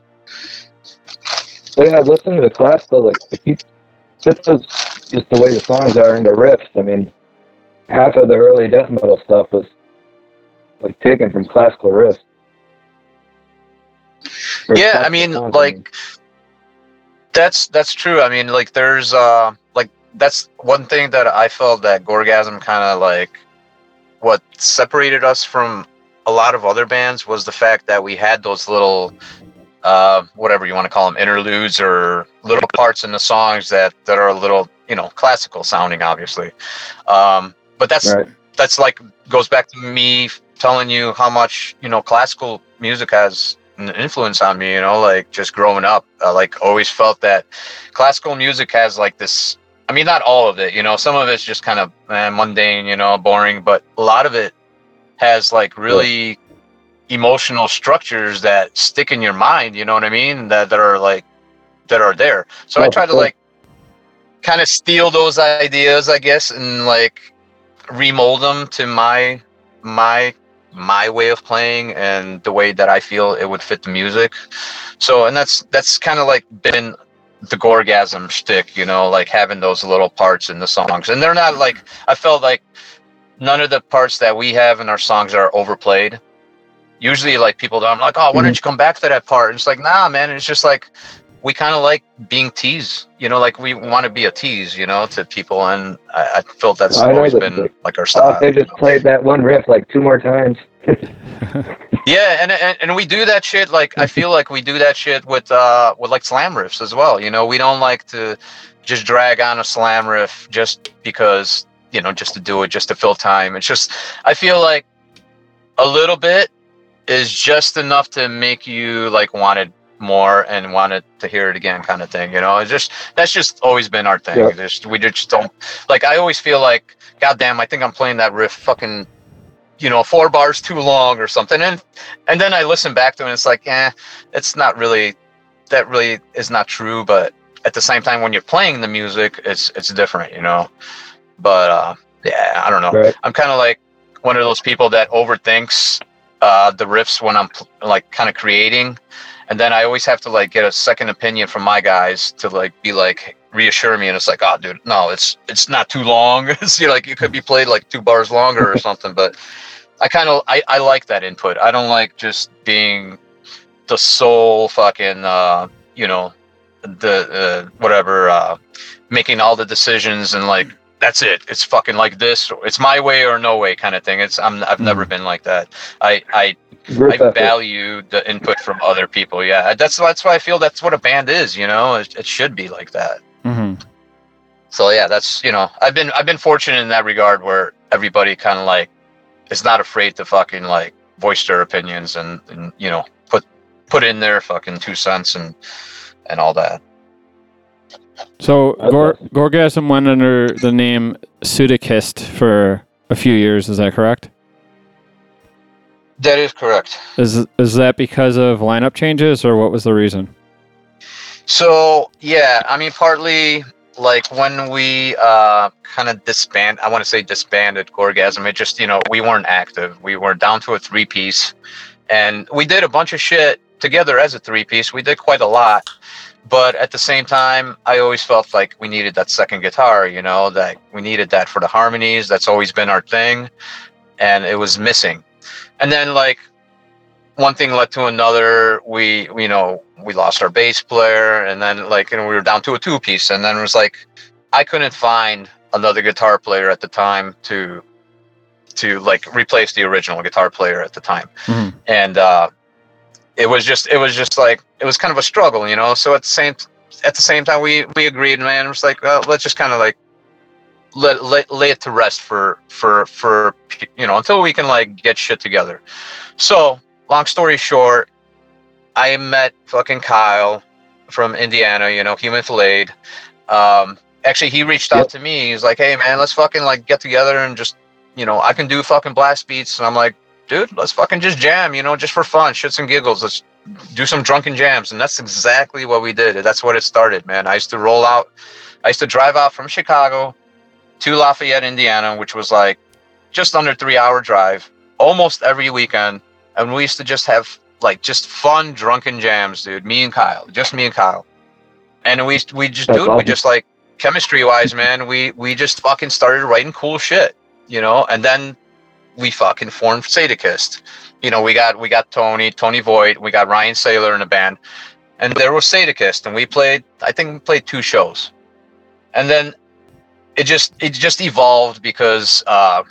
Speaker 4: Yeah, listening to the class classical, like, if you, this is just the way the songs are and the riffs. I mean, half of the early death metal stuff was like taken from classical riffs.
Speaker 5: Yeah i mean like that's that's true i mean like there's uh like that's one thing that i felt that gorgasm kind of like what separated us from a lot of other bands was the fact that we had those little uh whatever you want to call them interludes or little parts in the songs that that are a little you know classical sounding obviously um but that's
Speaker 4: Right.
Speaker 5: that's like goes back to me telling you how much you know classical music has an influence on me you know like just growing up. I like always felt that classical music has like this i mean not all of it you know some of it's just kind of eh, mundane you know boring but a lot of it has like really emotional structures that stick in your mind you know what i mean that, that are like that are there. So i
Speaker 4: Oh,
Speaker 5: try to like kind of steal those ideas i guess and like remold them to my my my way of playing and the way that I feel it would fit the music. So and that's that's kind of like been the gorgasm shtick, you know, like having those little parts in the songs. And they're not like I felt like none of the parts that we have in our songs are overplayed. Usually like people I'm like, oh, why don't mm-hmm. you come back to that part? And it's like, nah, man, it's just like we kind of like being teased, you know, like we want to be a tease, you know, to people, and I, I felt that's
Speaker 4: I
Speaker 5: always been
Speaker 4: like,
Speaker 5: like our style.
Speaker 4: they just played that one riff like two more times. [laughs]
Speaker 5: Yeah, and, and and we do that shit. Like I feel like we do that shit with uh with like slam riffs as well. You know, we don't like to just drag on a slam riff just because you know just to do it, just to fill time. It's just I feel like a little bit is just enough to make you like wanted more and wanted to hear it again, kind of thing. You know, it's just that's just always been our thing.
Speaker 4: Yeah.
Speaker 5: Just we just don't like. I always feel like, goddamn, I think I'm playing that riff fucking you know four bars too long or something and and then i listen back to it and it's like eh it's not really that really is not true but at the same time when you're playing the music it's it's different you know but uh yeah i don't know
Speaker 4: Right.
Speaker 5: i'm kind of like one of those people that overthinks uh the riffs when i'm like kind of creating and then i always have to like get a second opinion from my guys to like be like reassure me, and it's like, oh, dude, no, it's it's not too long. [laughs] it's you know, like it could be played like two bars longer or something. But I kind of I, I like that input. I don't like just being the sole fucking uh, you know the uh, whatever uh, making all the decisions and like that's it. It's fucking like this. It's my way or no way kind of thing. It's I'm I've never been like that. I I
Speaker 4: Group
Speaker 5: I
Speaker 4: effort.
Speaker 5: value the input from other people. Yeah, that's that's why I feel that's what a band is. You know, it, it should be like that.
Speaker 1: hmm
Speaker 5: So yeah, that's you know, I've been I've been fortunate in that regard where everybody kind of like is not afraid to fucking like voice their opinions and, and you know put put in their fucking two cents and and all that.
Speaker 1: So Gor- Gorgasm went under the name Sudakist for a few years. Is that correct?
Speaker 5: That is correct.
Speaker 1: Is is that because of lineup changes, or what was the reason?
Speaker 5: So yeah, I mean, partly like when we uh, kind of disband, I want to say disbanded Gorgasm. It just you know we weren't active. We were down to a three piece, and we did a bunch of shit together as a three piece. We did quite a lot, but at the same time, I always felt like we needed that second guitar. You know that we needed that for the harmonies. That's always been our thing, and it was missing. And then like one thing led to another. We, you know, we lost our bass player, and then like, you know, we were down to a two piece, and then it was like, I couldn't find another guitar player at the time to, to like replace the original guitar player at the time,
Speaker 1: Mhm.
Speaker 5: and uh, it was just, it was just like, it was kind of a struggle, you know. So at the same, at the same time, we we agreed, man. It was like, well, let's just kind of like. Let, let lay it to rest for for for you know until we can like get shit together. So long story short, I met fucking Kyle from Indiana, you know, Human Filleted. Um, actually, he reached out
Speaker 4: Yep.
Speaker 5: to me. He was like, hey, man, let's fucking like get together and just, you know, I can do fucking blast beats. And I'm like, dude, let's fucking just jam, you know, just for fun, shits and giggles. Let's do some drunken jams. And that's exactly what we did. That's what it started, man. I used to roll out, I used to drive out from Chicago to Lafayette, Indiana, which was like just under three hour drive almost every weekend and we used to just have like just fun drunken jams, dude. Me and Kyle, just me and Kyle, and we we just
Speaker 4: That's
Speaker 5: dude, we just like chemistry wise, man. We we just fucking started writing cool shit, you know, and then we fucking formed Sadakist. You know, we got we got Tony, Tony Voigt, we got Ryan Saylor in the band, and there was Sadakist, and we played. I think we played two shows, and then it just it just evolved because. uh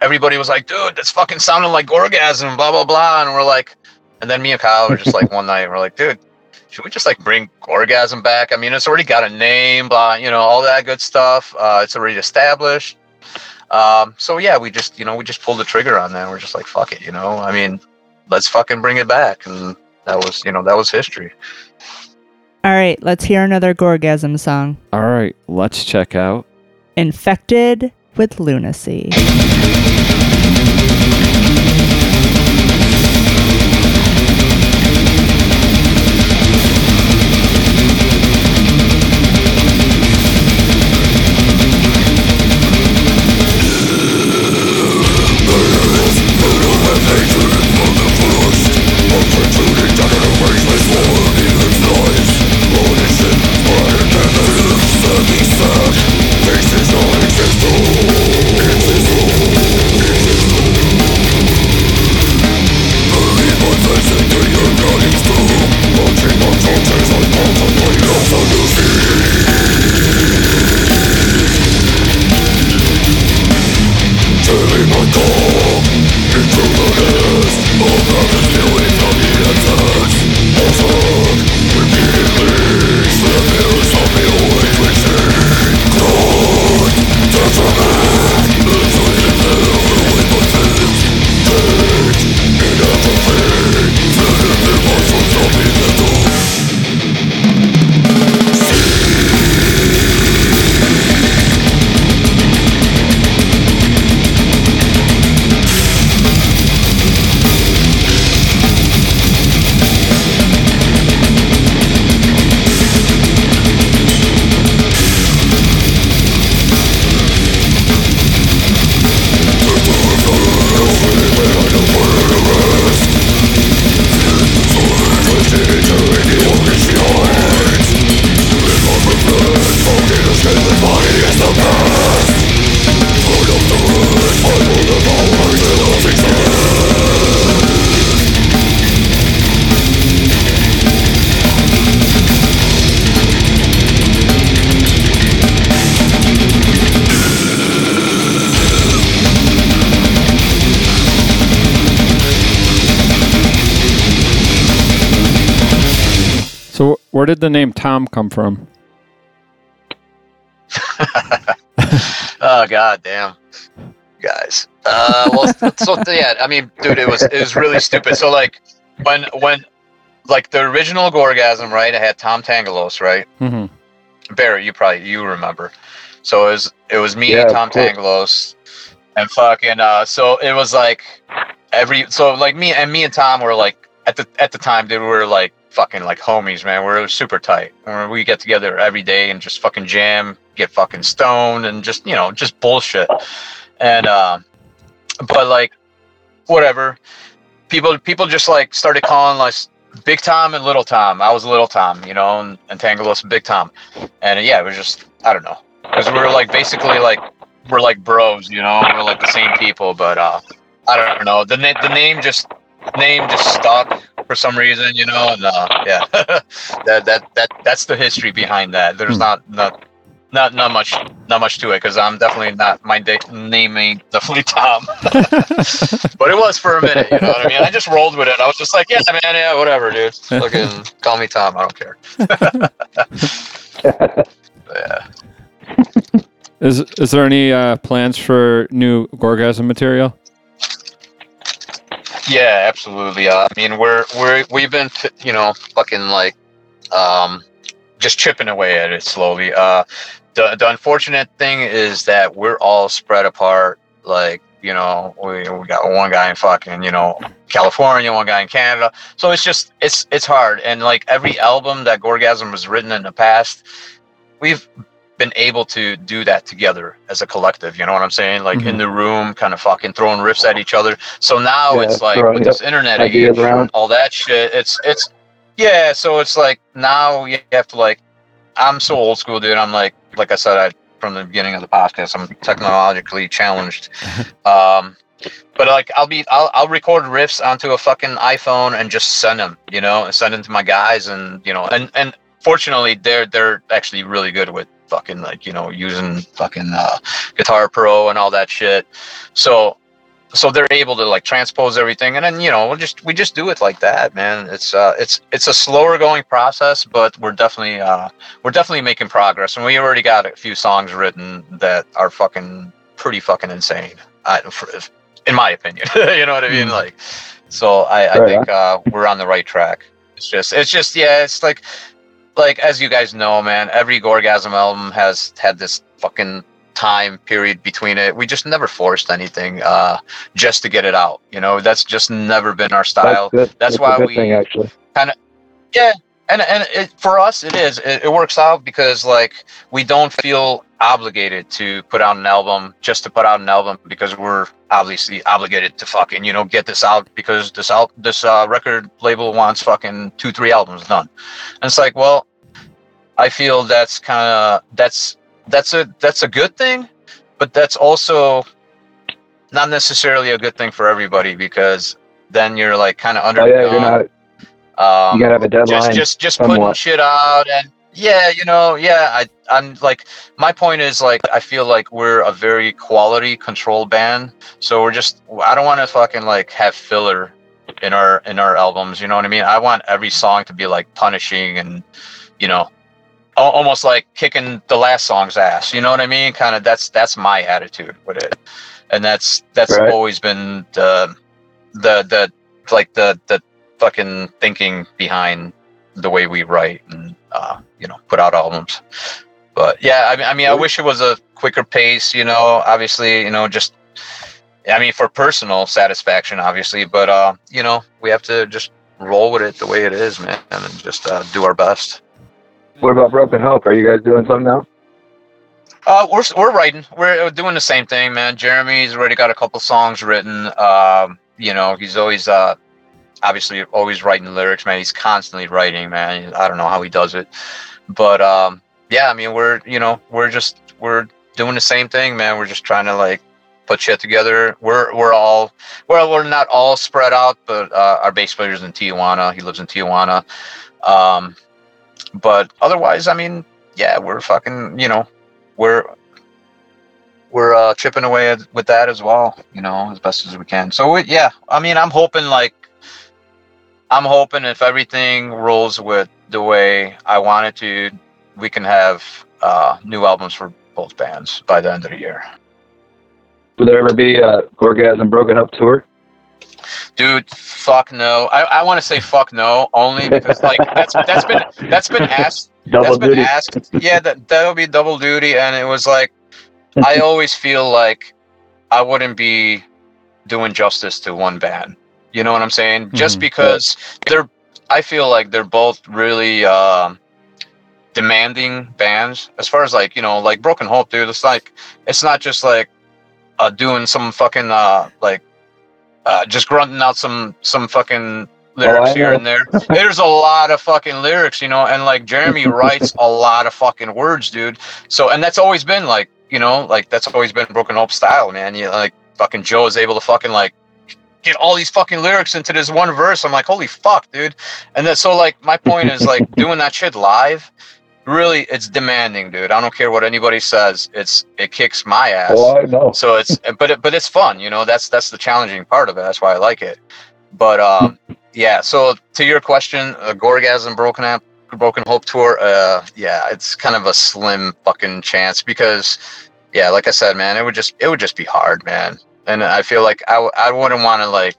Speaker 5: everybody was like, dude, that's fucking sounding like Gorgasm, blah blah blah, and we're like, and then me and Kyle were just like [laughs] one night, we're like, dude, should we just like bring Gorgasm back? I mean, it's already got a name, blah, you know, all that good stuff. Uh, it's already established. Um, so yeah, we just, you know, we just pulled the trigger on that. We're just like, fuck it, you know. I mean, let's fucking bring it back, and that was, you know, that was history.
Speaker 3: All right, let's hear another Gorgasm song.
Speaker 1: All right, let's check out.
Speaker 3: Infected with Lunacy.
Speaker 1: The name Tom come from? [laughs]
Speaker 5: oh god damn guys uh well [laughs] so yeah i mean dude it was it was really stupid. So like when when like the original gorgasm right i had tom tangalos right?
Speaker 1: Hmm
Speaker 5: barry you probably you remember. So it was it was me
Speaker 4: Yeah, of
Speaker 5: tom
Speaker 4: course.
Speaker 5: tangalos and fucking uh so it was like every so like me and me and tom were like at the at the time dude we were like fucking like homies man. We're super tight. Uh, we get together every day and just fucking jam get fucking stoned and just you know just bullshit. And uh but like whatever. People people just like started calling us big tom and little tom. I was little tom you know and, and and big tom. And yeah it was just i don't know. Because we were like basically like we're like bros you know? We're like the same people but uh i don't know. The, na- the name just name just stuck for some reason you know and uh yeah. [laughs] That that that that's the history behind that. There's
Speaker 1: Hmm.
Speaker 5: not not not not much not much to it because i'm definitely not my da- name ain't definitely tom. [laughs] But it was for a minute you know what i mean? I just rolled with it. I was just like yeah man yeah whatever dude. Fucking call me tom i don't care. [laughs] Yeah.
Speaker 1: Is is there any uh, plans for new Gorgasm material?
Speaker 5: Yeah, absolutely. Uh, I mean, we're we're we've been you know fucking like um just chipping away at it slowly. Uh, the the unfortunate thing is that we're all spread apart. Like you know, we we got one guy in fucking you know California, one guy in Canada. So it's just it's it's hard. And like every album that Gorgasm was written in the past, we've been able to do that together as a collective. You know what I'm saying? Like in
Speaker 1: Mhm.
Speaker 5: the room, kind of fucking throwing riffs at each other. So now
Speaker 4: Yeah,
Speaker 5: it's like with this internet age,
Speaker 4: around.
Speaker 5: all that shit. It's it's yeah. So it's like now you have to like. I'm so old school, dude. I'm like like I said I, from the beginning of the podcast. I'm technologically challenged. [laughs] um, but like I'll be I'll I'll record riffs onto a fucking iPhone and just send them, you know, and send them to my guys, and you know, and and fortunately they're they're actually really good with fucking like you know using fucking uh, Guitar Pro and all that shit. So so they're able to like transpose everything. And then you know we'll just we just do it like that man. It's uh it's it's a slower going process but we're definitely uh we're definitely making progress. And we already got a few songs written that are fucking pretty fucking insane I, for, in my opinion. [laughs] You know what i mean?
Speaker 1: Mm.
Speaker 5: like so i i think uh we're on the right track. It's just it's just yeah it's like like as you guys know man every gorgasm album has had this fucking time period between it we just never forced anything uh just to get it out you know that's just never been our style
Speaker 4: That's.
Speaker 5: That's
Speaker 4: a
Speaker 5: why we-
Speaker 4: thing actually.
Speaker 5: yeah and and it, for us it is it, it works out because like we don't feel obligated to put out an album just to put out an album because we're obviously obligated to fucking you know get this out because this out this uh, record label wants fucking two three albums done and it's like well i feel that's kind of that's that's a that's a good thing but that's also not necessarily a good thing for everybody because then you're like kind of under
Speaker 4: Oh yeah, you're not.
Speaker 5: Um,
Speaker 4: You gotta have a deadline.
Speaker 5: just just just putting shit out and yeah you know yeah i i'm like my point is like i feel like we're a very quality control band so we're just i don't want to fucking like have filler in our in our albums you know what i mean? I want every song to be like punishing and you know almost like kicking the last song's ass you know what i mean? Kind of that's that's my attitude with it. And that's that's
Speaker 4: Right.
Speaker 5: always been the the the like the the fucking thinking behind the way we write and uh, you know put out albums. But yeah, I mean, I mean, I wish it was a quicker pace. You know, obviously, you know, just I mean, for personal satisfaction, obviously. But uh, you know, we have to just roll with it the way it is, man, and just uh, do our best.
Speaker 4: What about Broken Hope? Are you guys doing something now?
Speaker 5: Uh, we're we're writing. We're doing the same thing, man. Jeremy's already got a couple songs written. Um, you know, he's always uh, obviously always writing lyrics, man. He's constantly writing, man. I don't know how he does it, but um, yeah. I mean, we're you know we're just we're doing the same thing, man. We're just trying to like put shit together. We're we're all well, we're not all spread out, but uh, our bass player's in Tijuana. He lives in Tijuana. Um, but otherwise, I mean, yeah, we're fucking, you know, we're we're uh, chipping away with that as well, you know, as best as we can. So yeah, I mean, I'm hoping like I'm hoping if everything rolls with the way I want it to, we can have uh, new albums for both bands by the end of the year.
Speaker 4: Will there ever be a Gorgasm Broken Hope tour?
Speaker 5: Dude, fuck no. I, I want to say fuck no only because like that's that's been that's been asked [laughs]
Speaker 4: Double
Speaker 5: that's been
Speaker 4: duty.
Speaker 5: asked. Yeah, that that'll be double duty, and it was like I [laughs] always feel like I wouldn't be doing justice to one band. You know what I'm saying? Just
Speaker 1: Mhm.
Speaker 5: because they're, I feel like they're both really um, demanding bands. As far as like you know, like Broken Hope, dude. It's like it's not just like uh, doing some fucking uh, like uh, just grunting out some some fucking lyrics
Speaker 4: I
Speaker 5: here and there. There's a lot of fucking lyrics, you know, and like Jeremy [laughs] writes a lot of fucking words, dude. So and that's always been like, you know, like that's always been Broken Hope style, man. You know, like fucking Joe is able to fucking like get all these fucking lyrics into this one verse. I'm like, holy fuck, dude. And then so like my point is like doing that shit live. Really, it's demanding, dude. I don't care what anybody says. It's it kicks my ass
Speaker 4: Oh, I know.
Speaker 5: so it's but it, but it's fun you know that's that's the challenging part of it that's why i like it but um yeah so to your question uh, gorgasm broken broken hope tour uh yeah it's kind of a slim fucking chance because yeah like i said man it would just it would just be hard man and i feel like i, w- I wouldn't want to like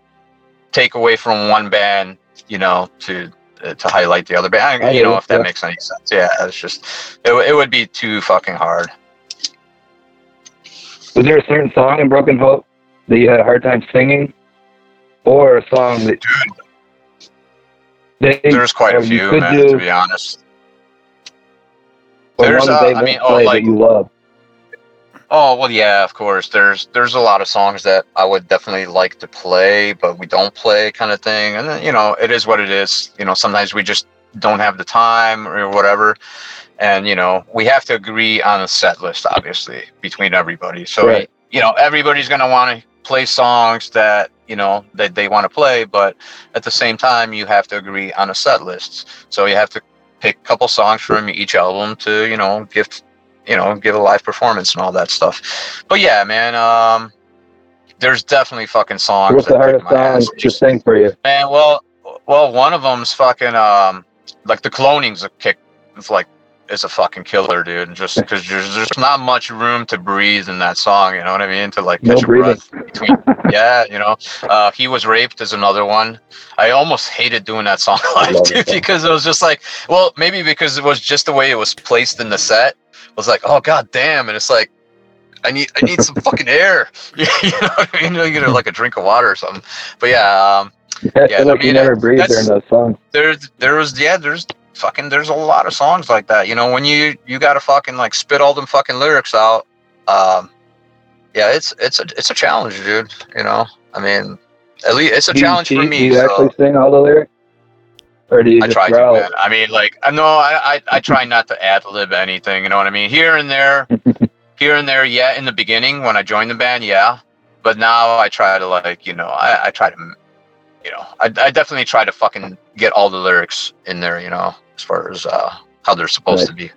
Speaker 5: take away from one band you know to uh, to highlight the other band
Speaker 4: I
Speaker 5: you know if that
Speaker 4: yeah.
Speaker 5: makes any sense. Yeah it's just it, it would be too fucking hard.
Speaker 4: Was there a certain song in Broken Hope that you had a hard time singing, or a song that they,
Speaker 5: there's quite a few man
Speaker 4: do,
Speaker 5: to be honest. There's, uh, I mean, oh, like-
Speaker 4: that you love?
Speaker 5: Oh well, yeah, of course. There's there's a lot of songs that I would definitely like to play, but we don't play, kind of thing. And then you know, it is what it is. You know, sometimes we just don't have the time or whatever, and you know, we have to agree on a set list, obviously, between everybody. So
Speaker 4: Right.
Speaker 5: you know, everybody's gonna want to play songs that you know that they want to play, but at the same time, you have to agree on a set list. So you have to pick a couple songs from each album to you know give you know give a live performance and all that stuff. But yeah man um there's definitely fucking songs
Speaker 4: What's the hardest song? To sing for you?
Speaker 5: man well well one of them's fucking um like the cloning's a kick it's like it's a fucking killer dude. And just [laughs] because there's, there's not much room to breathe in that song you know what i mean? To like
Speaker 4: No
Speaker 5: catch a breath between [laughs] yeah you know? Uh he was raped is another one. I almost hated doing that song [laughs] live dude because it was just like well maybe because it was just the way it was placed in the set was like oh god damn and it's like I need I need some [laughs] fucking air. [laughs] you know what I mean? You get like a drink of water or something. But yeah, um, Yeah,
Speaker 4: like
Speaker 5: I
Speaker 4: you never breathe during those songs.
Speaker 5: there's there was yeah there's fucking there's a lot of songs like that. You know when you you gotta fucking like spit all them fucking lyrics out. Um, yeah, it's it's a it's a challenge, dude. You know, I mean, at least it's a
Speaker 4: Do you
Speaker 5: challenge for me.
Speaker 4: Do you
Speaker 5: so-
Speaker 4: actually sing all the lyrics, or do you
Speaker 5: I
Speaker 4: just
Speaker 5: try to, man. I mean, like, I know I, I, I try not to ad lib anything. You know what I mean? Here and there, [laughs] here and there. Yeah, in the beginning when I joined the band, yeah. But now I try to like, you know, I, I try to, you know, I, I definitely try to fucking get all the lyrics in there. You know, as far as uh, how they're supposed to be.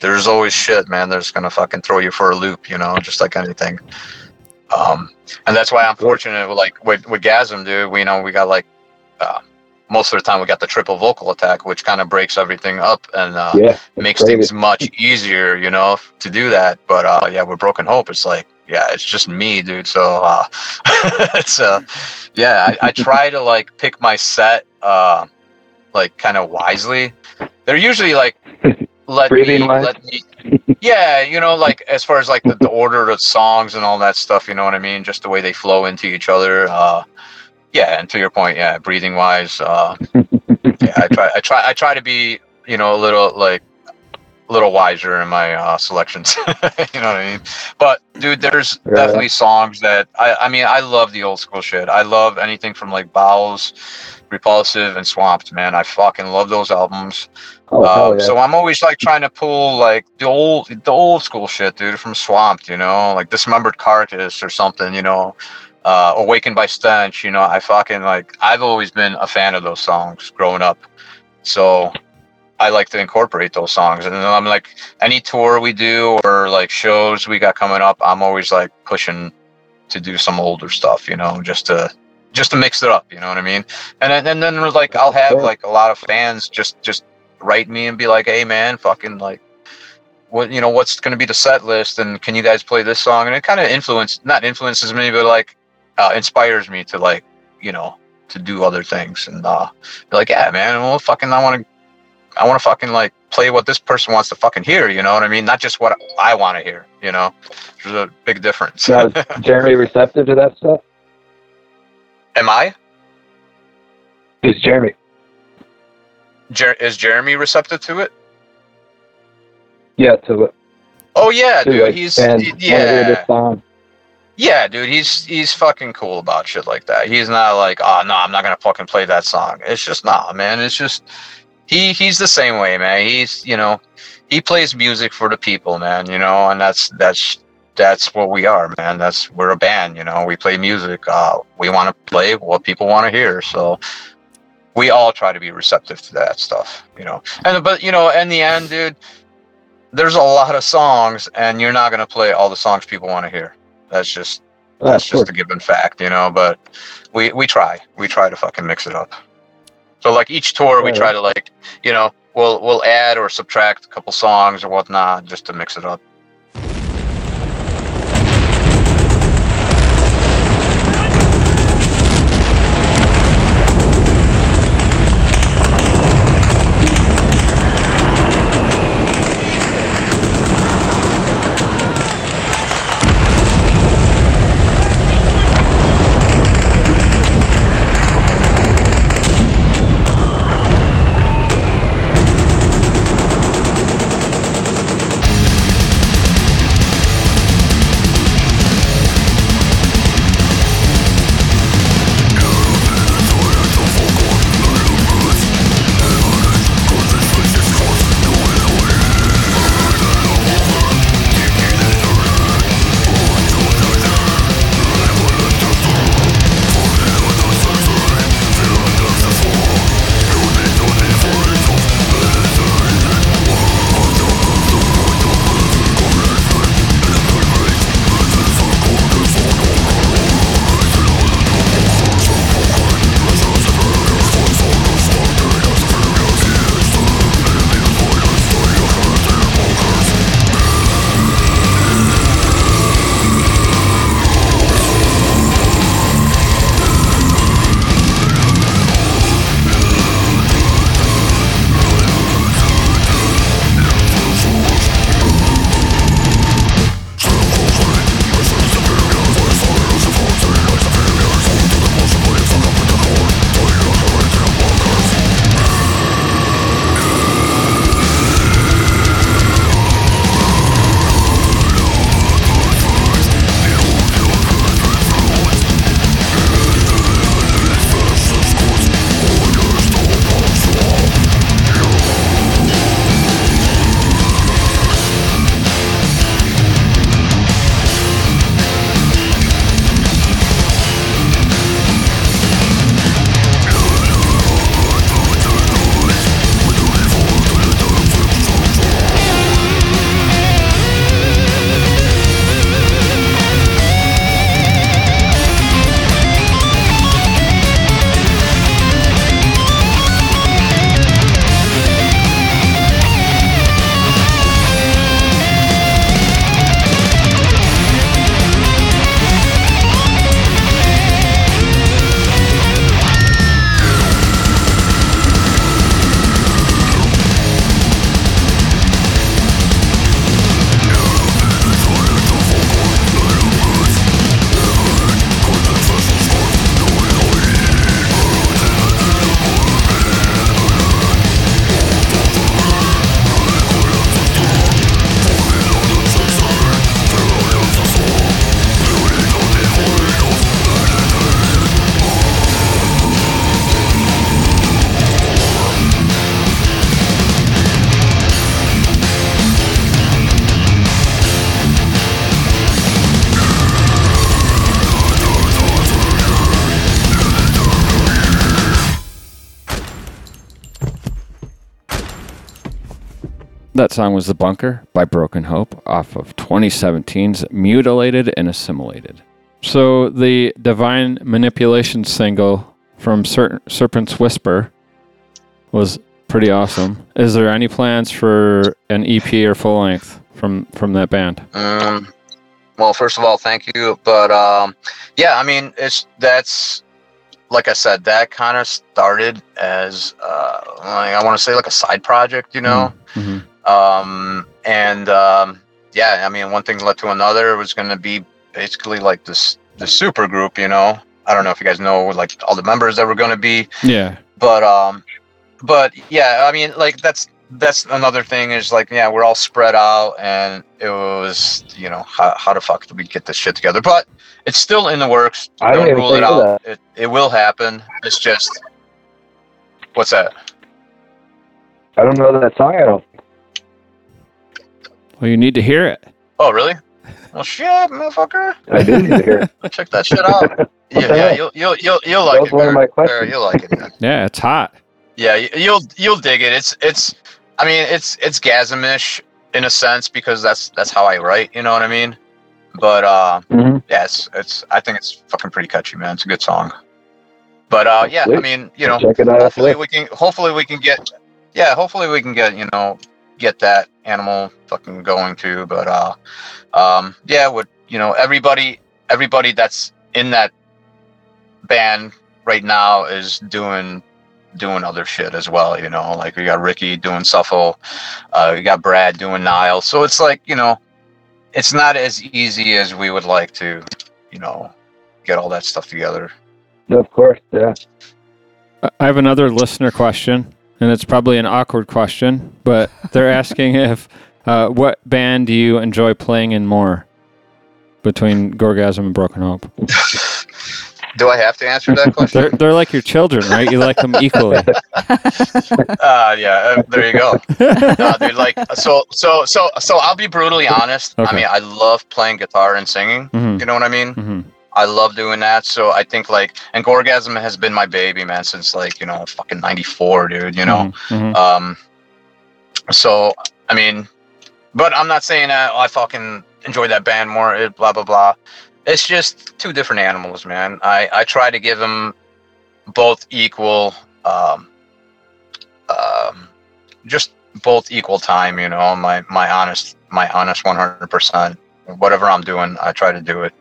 Speaker 5: There's always shit, man. That's gonna fucking throw you for a loop. You know, just like anything. Um, and that's why I'm fortunate. With, like with with Gasm, dude. We you know we got like. Uh, most of the time we got the triple vocal attack, which kind of breaks everything up and uh,
Speaker 4: yeah,
Speaker 5: makes
Speaker 4: crazy.
Speaker 5: things much easier, you know, to do that. But uh, yeah, with Broken Hope, it's like, yeah, it's just me, dude. So uh, [laughs] it's uh, yeah, I, I try to like pick my set, uh, like kind of wisely. They're usually like let me, let me, yeah, you know, like as far as like the, the order of songs and all that stuff, you know what I mean? Just the way they flow into each other. Uh, yeah, and to your point, yeah, breathing wise, uh, [laughs] yeah, I try, I try, I try to be, you know, a little like, a little wiser in my uh, selections. [laughs] you know what I mean? But dude, there's
Speaker 4: Yeah.
Speaker 5: definitely songs that I, I mean, I love the old school shit. I love anything from like Bowels, Repulsive, and Swamped. Man, I fucking love those albums.
Speaker 4: Oh,
Speaker 5: Um,
Speaker 4: yeah.
Speaker 5: So I'm always like trying to pull like the old the old school shit, dude, from Swamped, you know, like Dismembered Carcass or something, you know, uh, Awakened by Stench, you know. I fucking like I've always been a fan of those songs growing up, so I like to incorporate those songs. And then I'm like any tour we do or like shows we got coming up, I'm always like pushing to do some older stuff, you know, just to just to mix it up. You know what I mean? And then and then like I'll have like a lot of fans just just write me and be like, hey man, fucking like. What you know? What's going to be the set list? And can you guys play this song? And it kind of influence, not influences me, but like uh, inspires me to like, you know, to do other things. And uh, be like, yeah, man, well, fucking, I want to, I want to fucking like play what this person wants to fucking hear. You know what I mean? Not just what I want to hear. You know, there's a big difference.
Speaker 4: Now, is [laughs] Jeremy receptive to that stuff?
Speaker 5: Am I?
Speaker 4: Is Jeremy?
Speaker 5: Jer- is Jeremy receptive to it?
Speaker 4: Yeah, to it.
Speaker 5: Oh yeah,
Speaker 4: to,
Speaker 5: dude. He's
Speaker 4: fans
Speaker 5: y-
Speaker 4: wanna hear
Speaker 5: yeah. Yeah, dude, he's he's fucking cool about shit like that. He's not like, oh no, I'm not gonna fucking play that song. It's just nah, man. It's just he he's the same way, man. He's you know he plays music for the people, man. You know, and that's that's that's what we are, man. That's we're a band. You know, we play music. Uh, we want to play what people want to hear. So we all try to be receptive to that stuff. You know, and but you know, in the end, dude. There's a lot of songs, and you're not gonna play all the songs people want to hear. That's just that's just a given fact, you know. But we we try, we try to fucking mix it up. So like each tour, we try to like, you know, we'll we'll add or subtract a couple songs or whatnot just to mix it up.
Speaker 1: That song was The Bunker by Broken Hope off of 2017's Mutilated and Assimilated. So the Divine Manipulation single from Ser- Serpent's Whisper was pretty awesome. Is there any plans for an EP or full length from from that band?
Speaker 5: Um, well, first of all, thank you. But um, yeah, I mean, it's that's like I said, that kind of started as uh, like, I want to say like a side project, you know.
Speaker 1: Mhm.
Speaker 5: Um, and um, yeah, I mean, one thing led to another. It was going to be basically like this the super group, you know. I don't know if you guys know like all the members that were going to be,
Speaker 1: Yeah.
Speaker 5: but um but yeah i mean like that's that's another thing is like yeah we're all spread out and it was you know how, how the fuck do we get this shit together but it's still in the works
Speaker 4: I don't
Speaker 5: don't rule it
Speaker 4: think of
Speaker 5: out it, it will happen it's just what's that
Speaker 4: I don't know that song. I don't.
Speaker 1: Well, you need to hear it.
Speaker 5: oh really well shit motherfucker
Speaker 4: I do need to hear it. [laughs]
Speaker 5: check that shit out [laughs] yeah, yeah you'll, you'll you'll you'll
Speaker 4: That
Speaker 5: like
Speaker 4: was
Speaker 5: it
Speaker 4: one of my questions.
Speaker 5: Barry, you'll like it man. [laughs]
Speaker 1: Yeah, it's hot.
Speaker 5: Yeah, you'll you'll dig it. It's it's I mean it's it's gasmish in a sense because that's that's how I write. You know what I mean? But uh,
Speaker 4: hmm
Speaker 5: yeah, it's it's I think it's fucking pretty catchy, man. It's a good song. But uh, yeah, I mean you know
Speaker 4: Check it out.
Speaker 5: hopefully we can hopefully we can get yeah hopefully we can get you know get that animal fucking going too. But uh, um, yeah, with you know everybody everybody that's in that band right now is doing doing other shit as well. You know, like we got Ricky doing Suffo, uh, we got Brad doing Nile. So it's like you know, it's not as easy as we would like to, you know, get all that stuff together.
Speaker 4: Of course, yeah.
Speaker 1: I- I have another listener question, and it's probably an awkward question, but they're [laughs] asking if uh, what band do you enjoy playing in more between Gorgasm and Broken Hope? [laughs]
Speaker 5: Do I have to answer that question?
Speaker 1: They're they're like your children, right? You like them equally. [laughs]
Speaker 5: uh, yeah, uh, there you go. No, dude, like so, so, so, so. I'll be brutally honest.
Speaker 1: Okay.
Speaker 5: I mean, I love playing guitar and singing.
Speaker 1: Mhm.
Speaker 5: You know what I mean?
Speaker 1: Mhm.
Speaker 5: I love doing that. So I think like, and Gorgasm has been my baby, man, since like you know, fucking '94, dude. You know.
Speaker 1: Mhm.
Speaker 5: Um, so I mean, but I'm not saying that oh, I fucking enjoy that band more. It, blah blah blah. It's just two different animals, man. I I try to give them both equal, um, um, just both equal time. You know, my my honest my honest 100 percent. Whatever I'm doing, I try to do it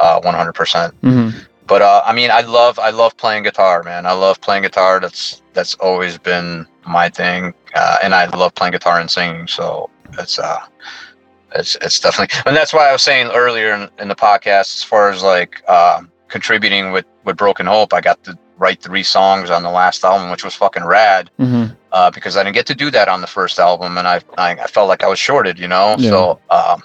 Speaker 5: uh 100 percent
Speaker 1: Mhm.
Speaker 5: but uh, I mean, I love I love playing guitar, man. I love playing guitar. That's that's always been my thing, uh, and I love playing guitar and singing. So it's uh, it's it's definitely, and that's why I was saying earlier in, in the podcast, as far as like um contributing with with Broken Hope, I got to write three songs on the last album, which was fucking rad.
Speaker 1: Mhm.
Speaker 5: Uh, because I didn't get to do that on the first album, and I I, I felt like I was shorted, you know.
Speaker 1: Yeah.
Speaker 5: So um,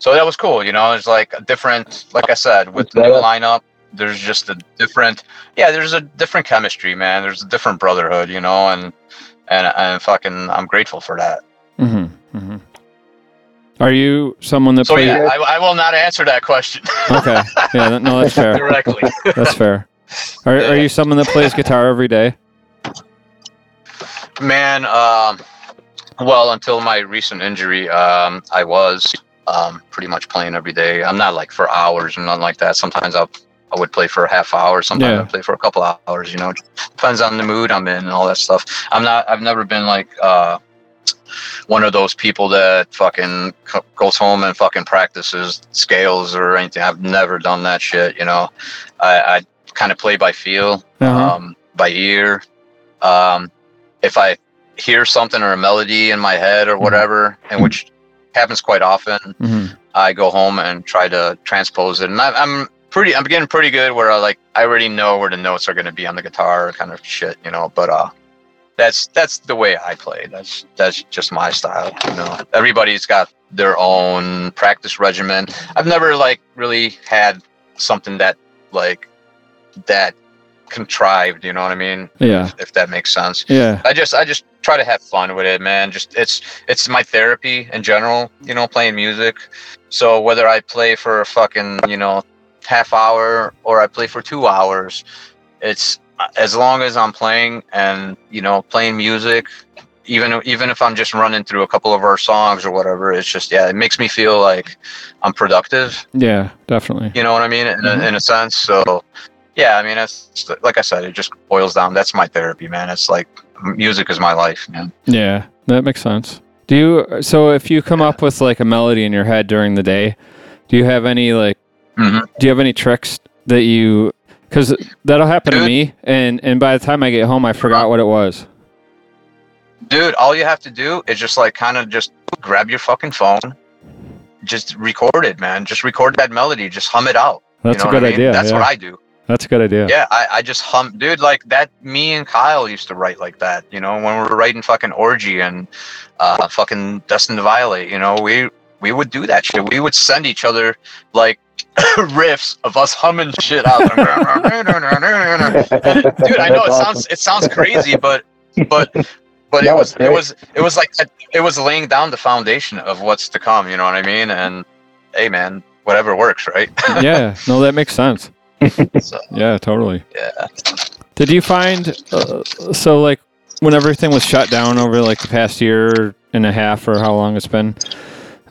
Speaker 5: so that was cool, you know. It's like a different, like I said, with the new lineup, there's just a different, yeah, there's a different chemistry, man. There's a different brotherhood, you know, and and and fucking, I'm grateful for that.
Speaker 1: Mhm. Mhm. Are you someone that
Speaker 5: So
Speaker 1: plays?
Speaker 5: yeah, I, I will not answer that question
Speaker 1: Okay. [laughs] Yeah. that- No, that's fair.
Speaker 5: directly.
Speaker 1: That's fair. Are Are you someone that plays guitar every day?
Speaker 5: Man, um, well, until my recent injury, um, I was um, pretty much playing every day. I'm not like for hours and nothing like that. Sometimes I'll I would play for a half hour. Sometimes
Speaker 1: Yeah.
Speaker 5: I play for a couple hours. You know, depends on the mood I'm in and all that stuff. I'm not. I've never been like uh, one of those people that fucking co- goes home and fucking practices scales or anything. I've never done that shit. You know, I, I kind of play by feel
Speaker 1: Uh-huh.
Speaker 5: um, by ear. Um, if I hear something or a melody in my head or whatever, and which happens quite often,
Speaker 1: Mhm.
Speaker 5: I go home and try to transpose it. And I, I'm pretty, I'm getting pretty good where I like, I already know where the notes are going to be on the guitar, kind of shit, you know. But uh, that's that's the way I play. That's that's just my style, you know. Everybody's got their own practice regimen. I've never like really had something that like that contrived, you know what I mean?
Speaker 1: Yeah.
Speaker 5: If that makes sense.
Speaker 1: Yeah.
Speaker 5: I just I just try to have fun with it, man. Just it's it's my therapy in general, you know, playing music. So whether I play for a fucking, you know, half hour or I play for 2 hours, it's as long as I'm playing and, you know, playing music, even even if I'm just running through a couple of our songs or whatever, it's just yeah, it makes me feel like I'm productive.
Speaker 1: Yeah, definitely.
Speaker 5: You know what I mean? In,
Speaker 1: Mhm.
Speaker 5: a, in a sense. So yeah, I mean, it's like I said, it just boils down. That's my therapy, man. It's like music is my life, man.
Speaker 1: Yeah, that makes sense. Do you so if you come up with like a melody in your head during the day, do you have any like
Speaker 5: Mhm.
Speaker 1: do you have any tricks that you cuz that'll happen to me and and by the time I get home I forgot what it was.
Speaker 5: Dude, all you have to do is just like kind of just grab your fucking phone, just record it, man. Just record that melody, just hum it out.
Speaker 1: That's
Speaker 5: you know
Speaker 1: a good
Speaker 5: what I mean?
Speaker 1: idea.
Speaker 5: That's
Speaker 1: yeah.
Speaker 5: what I do.
Speaker 1: That's a good idea.
Speaker 5: Yeah, I, I just hum, dude. Like that. Me and Kyle used to write like that. You know, when we were writing fucking orgy and uh, fucking Destined to Violate. You know, we we would do that shit. We would send each other like [coughs] riffs of us humming shit out. [laughs] dude, I know it sounds it sounds crazy, but but but it
Speaker 4: No,
Speaker 5: was it was it was like it was laying down the foundation of what's to come. You know what I mean? And hey, man, whatever works, right? [laughs]
Speaker 1: yeah, no that makes sense. [laughs]
Speaker 5: so
Speaker 1: Yeah, totally.
Speaker 5: yeah.
Speaker 1: Did you find uh, so like when everything was shut down over like the past year and a half or how long it's been,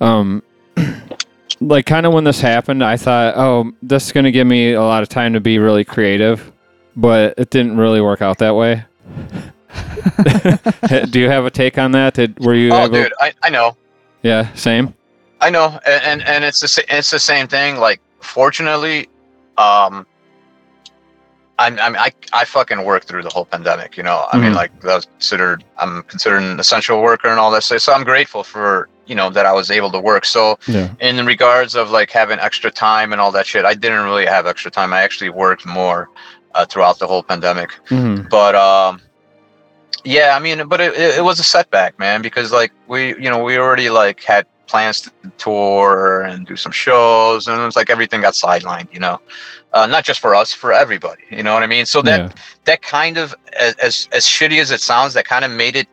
Speaker 1: um, [clears throat] like kind of when this happened, I thought, oh, this is gonna give me a lot of time to be really creative, but it didn't really work out that way. [laughs] Do you have a take on that? Did were you
Speaker 5: Oh,
Speaker 1: able?
Speaker 5: dude, I, I know.
Speaker 1: Yeah, same.
Speaker 5: I know, and and, and it's the sa- it's the same thing. Like, fortunately, um, I'm, I mean, I I fucking worked through the whole pandemic. You know, I mean,
Speaker 1: Mhm.
Speaker 5: like, I was considered I'm considered an essential worker and all that stuff. So I'm grateful for you know that I was able to work. So
Speaker 1: Yeah.
Speaker 5: in regards of like having extra time and all that shit, I didn't really have extra time. I actually worked more uh, throughout the whole pandemic.
Speaker 1: hmm
Speaker 5: But um, yeah, I mean, but it, it, it was a setback, man, because like we, you know, we already like had plans to tour and do some shows, and it was like everything got sidelined, you know, uh, not just for us, for everybody, you know what I mean? So that
Speaker 1: Yeah.
Speaker 5: that kind of as as, as shitty as it sounds, that kind of made it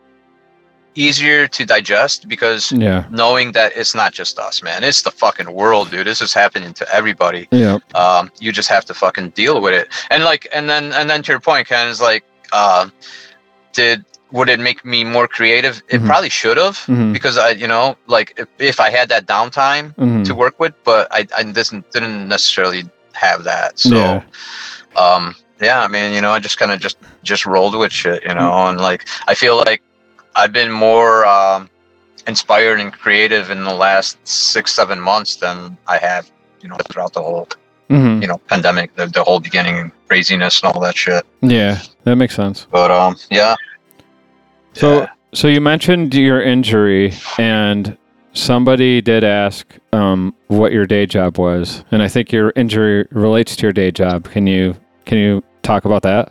Speaker 5: easier to digest because
Speaker 1: Yeah.
Speaker 5: knowing that it's not just us, man, it's the fucking world, dude. This is happening to everybody
Speaker 1: Yeah.
Speaker 5: um, you just have to fucking deal with it and like and then and then to your point ken is like uh, did would it make me more creative it
Speaker 1: Mhm.
Speaker 5: probably should have
Speaker 1: Mhm.
Speaker 5: because i you know like if, if i had that downtime
Speaker 1: Mhm.
Speaker 5: to work with but i, I didn't, didn't necessarily have that so
Speaker 1: Yeah.
Speaker 5: um yeah i mean you know i just kind of just just rolled with shit you know and like i feel like i've been more um inspired and creative in the last six seven months than i have you know throughout the whole
Speaker 1: hmm
Speaker 5: you know pandemic the, the whole beginning craziness and all that shit
Speaker 1: Yeah. That makes sense.
Speaker 5: but um yeah
Speaker 1: So, so you mentioned your injury, and somebody did ask um, what your day job was, and I think your injury relates to your day job. Can you can you talk about that?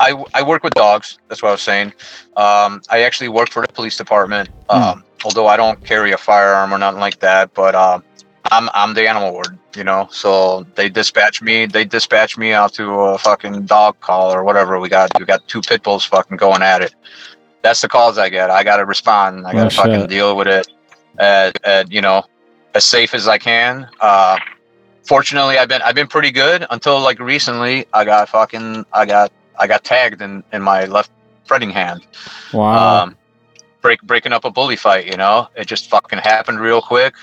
Speaker 5: I, I work with dogs. That's what i was saying. Um i actually work for the police department. Um although i don't carry a firearm or nothing like that but um i'm i'm the animal ward you know? So they dispatch me they dispatch me out to a fucking dog call or whatever we got. We got two pit bulls fucking going at it that's the calls i get. I gotta respond. I gotta
Speaker 1: Oh,
Speaker 5: fucking deal with it at, at you know as safe as i can. Uh fortunately i've been i've been pretty good until like recently i got fucking i got i got tagged in in my left fretting hand.
Speaker 1: Wow.
Speaker 5: um break breaking up a bully fight you know? It just fucking happened real quick.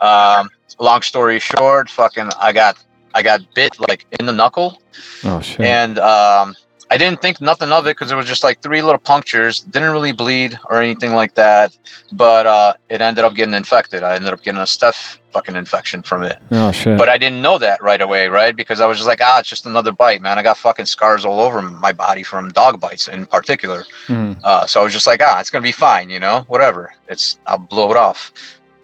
Speaker 5: Um long story short fucking i got i got bit like in the knuckle.
Speaker 1: Oh shit.
Speaker 5: and um I didn't think nothing of it because it was just like three little punctures. Didn't really bleed or anything like that, but uh, it ended up getting infected. I ended up getting a staph fucking infection from it.
Speaker 1: oh shit.
Speaker 5: But I didn't know that right away, right? Because I was just like, ah, it's just another bite, man. I got fucking scars all over my body from dog bites in particular.
Speaker 1: Mhm.
Speaker 5: Uh, so I was just like, ah, it's gonna be fine, you know, whatever. It's I'll blow it off.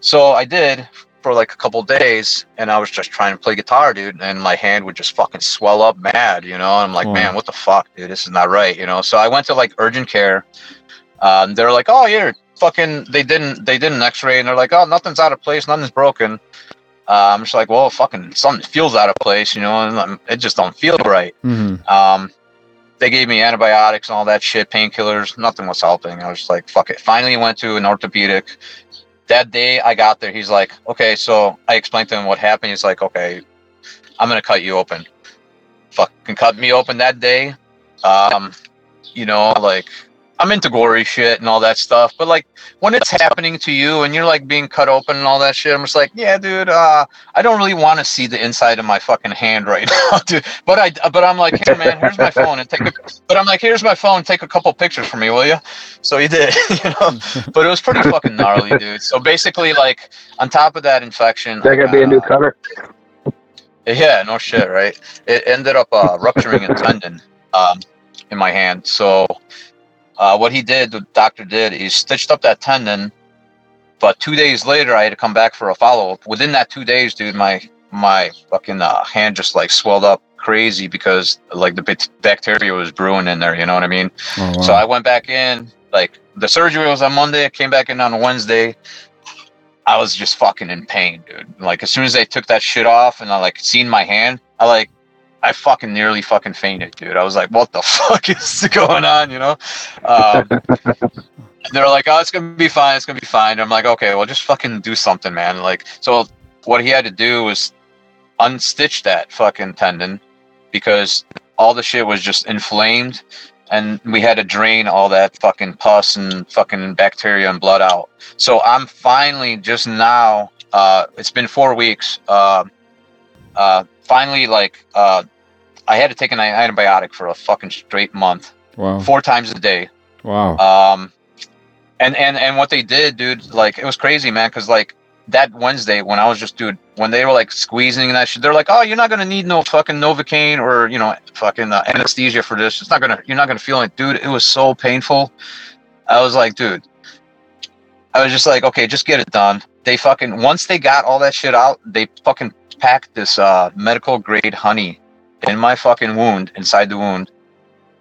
Speaker 5: So I did for like a couple days, and I was just trying to play guitar, dude, and my hand would just fucking swell up mad, you know. And I'm like,
Speaker 1: Wow.
Speaker 5: man, what the fuck, dude? This is not right, you know. So I went to like urgent care. Um, they're like, oh, yeah, fucking. They didn't they did an X-ray, and they're like, oh, nothing's out of place, nothing's broken. Uh, I'm just like, well, fucking something feels out of place, you know, and I'm- it just don't feel right.
Speaker 1: Mhm.
Speaker 5: Um, they gave me antibiotics and all that shit, painkillers. Nothing was helping. I was like, fuck it. Finally went to an orthopedic. That day I got there, he's like, okay, so I explained to him what happened. He's like, okay, I'm gonna cut you open. Fucking cut me open that day. Um, you know, like I'm into gory shit and all that stuff, but like when it's happening to you and you're like being cut open and all that shit, I'm just like, yeah, dude, uh, I don't really want to see the inside of my fucking hand right [laughs] now, dude. But I, but I'm like, here, man, here's my phone and take a. [laughs] But I'm like, here's my phone, take a couple pictures for me, will you? So he did, [laughs] you know. But it was pretty fucking gnarly, dude. So basically, like on top of that infection,
Speaker 4: That could be a new
Speaker 5: uh,
Speaker 4: cover.
Speaker 5: yeah, no shit, right? It ended up uh, rupturing a tendon um, in my hand. So, uh, what he did, the doctor did, he stitched up that tendon. But two days later, I had to come back for a follow up. Within that two days, dude, my my fucking uh, hand just like swelled up crazy because like the bit- bacteria was brewing in there. You know what I mean?
Speaker 1: Oh, wow.
Speaker 5: So I went back in. Like the surgery was on Monday. I came back in on Wednesday. I was just fucking in pain, dude. Like as soon as they took that shit off and I like seen my hand, I like I fucking nearly fucking fainted, dude. I was like, what the [laughs] fuck is going on, you know? Um, they're like, oh, it's gonna be fine. It's gonna be fine. I'm like, okay, well, just fucking do something, man. Like, so what he had to do was unstitch that fucking tendon because all the shit was just inflamed and we had to drain all that fucking pus and fucking bacteria and blood out. So I'm finally just now. Uh, it's been four weeks. Uh, uh, finally, like uh, I had to take an antibiotic for a fucking straight month,
Speaker 1: wow.
Speaker 5: four times a day.
Speaker 1: Wow.
Speaker 5: Um, and and and what they did, dude, like it was crazy, man. Cause like that Wednesday when I was just, dude, when they were like squeezing that shit, they're like, oh, you're not gonna need no fucking novocaine or you know fucking uh, anesthesia for this. It's not gonna, you're not gonna feel it, dude. It was so painful. I was like, dude. I was just like, okay, just get it done. They fucking once they got all that shit out, they fucking packed this uh medical grade honey in my fucking wound, inside the wound,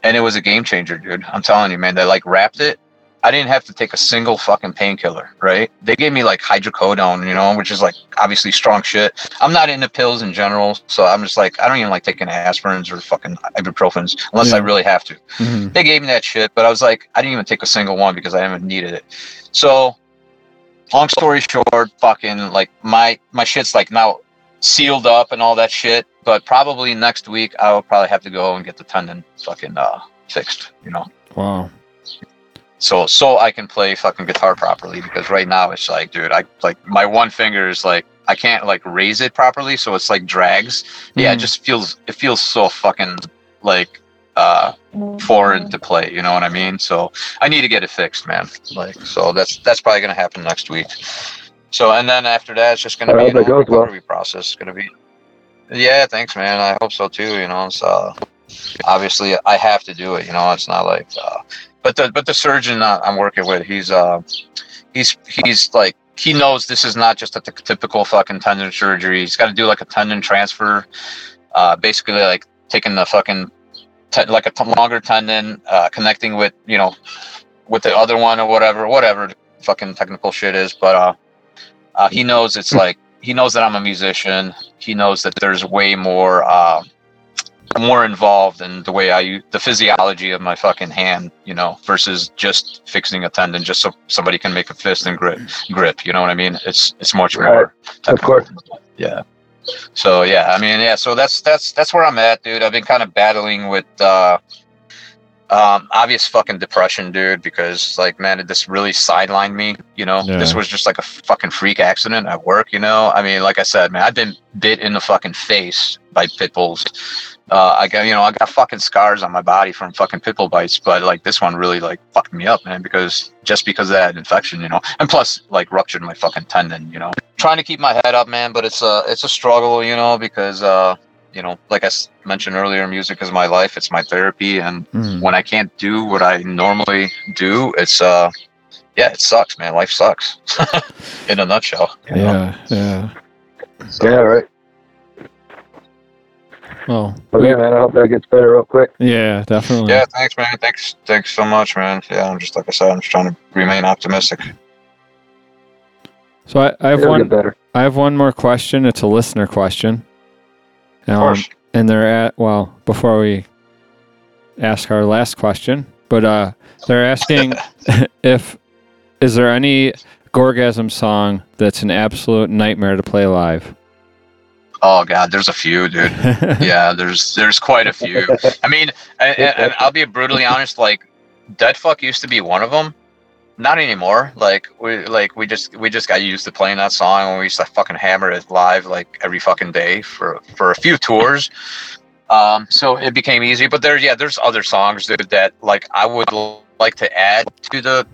Speaker 5: and it was a game changer, dude. I'm telling you, man. They like wrapped it. I didn't have to take a single fucking painkiller, right? They gave me like hydrocodone, you know, which is like obviously strong shit. I'm not into pills in general, so I'm just like I don't even like taking aspirins or fucking ibuprofens unless I really have to.
Speaker 1: Mhm.
Speaker 5: They gave me that shit, but I was like, I didn't even take a single one because I haven't needed it. So, long story short, fucking like my my shit's like now sealed up and all that shit. But probably next week I will probably have to go and get the tendon fucking uh fixed, you know.
Speaker 1: Wow.
Speaker 5: So so I can play fucking guitar properly because right now it's like, dude, I like my one finger is like I can't like raise it properly, so it's like drags. Yeah, it
Speaker 1: Mhm.
Speaker 5: just feels it feels so fucking like uh foreign to play, you know what I mean? So I need to get it fixed, man. Like so that's that's probably gonna happen next week. So and then after that it's just gonna
Speaker 4: I
Speaker 5: be
Speaker 4: hope
Speaker 5: you know,
Speaker 4: well.
Speaker 5: recovery process. It's gonna be Yeah, thanks man. I hope so too, you know. So obviously I have to do it, you know, it's not like uh but the but the surgeon uh, I'm working with, he's uh he's he's like he knows this is not just a t- typical fucking tendon surgery. He's got to do like a tendon transfer, uh, basically like taking the fucking like a t- longer tendon, uh, connecting with you know with the other one or whatever, whatever fucking technical shit is. But uh, uh, he knows it's like he knows that I'm a musician. He knows that there's way more uh, more involved in the way I use the physiology of my fucking hand, you know, versus just fixing a tendon just so somebody can make a fist and grip grip. You know what I mean? It's it's much
Speaker 4: Right.
Speaker 5: more.
Speaker 4: Of course.
Speaker 5: Yeah. So yeah, I mean, yeah. So that's that's that's where I'm at, dude. I've been kind of battling with uh, um, obvious fucking depression, dude. Because like, man, this really sidelined me. You know,
Speaker 1: Yeah.
Speaker 5: this was just like a fucking freak accident at work. You know, I mean, like I said, man, I've been bit in the fucking face by pit bulls. Uh, I got you know I got fucking scars on my body from fucking pit bull bites, but like this one really like fucked me up, man. Because just because of that infection, you know, and plus like ruptured my fucking tendon, you know. Trying to keep my head up, man, but it's a it's a struggle, you know, because uh, you know, like I mentioned earlier, music is my life. It's my therapy, and
Speaker 1: Mm.
Speaker 5: when I can't do what I normally do, it's uh, yeah, it sucks, man. Life sucks, [laughs] in a nutshell. you know?
Speaker 1: Yeah. Yeah.
Speaker 4: Yeah, right.
Speaker 1: Well.
Speaker 4: Well, yeah, man. I hope that gets better real quick.
Speaker 1: Yeah. Definitely.
Speaker 5: Yeah, thanks, man. Thanks, thanks so much, man. Yeah, I'm just like I said, I'm just trying to remain optimistic.
Speaker 1: So I, I have
Speaker 4: It'll
Speaker 1: one.
Speaker 4: get better.
Speaker 1: I have one more question. It's a listener question.
Speaker 5: Of
Speaker 1: Um,
Speaker 5: course.
Speaker 1: and they're at well before we ask our last question, but uh, they're asking [laughs] if is there any Gorgasm song that's an absolute nightmare to play live?
Speaker 5: Oh God, there's a few, dude. [laughs] yeah, there's there's quite a few. I mean, and, and I'll be brutally honest. Like Dead Fuck used to be one of them. Not anymore. Like we like we just we just got used to playing that song and we used to fucking hammer it live like every fucking day for for a few tours. Um, so it became easy. But there, yeah, there's other songs that, that like I would l- like to add to the,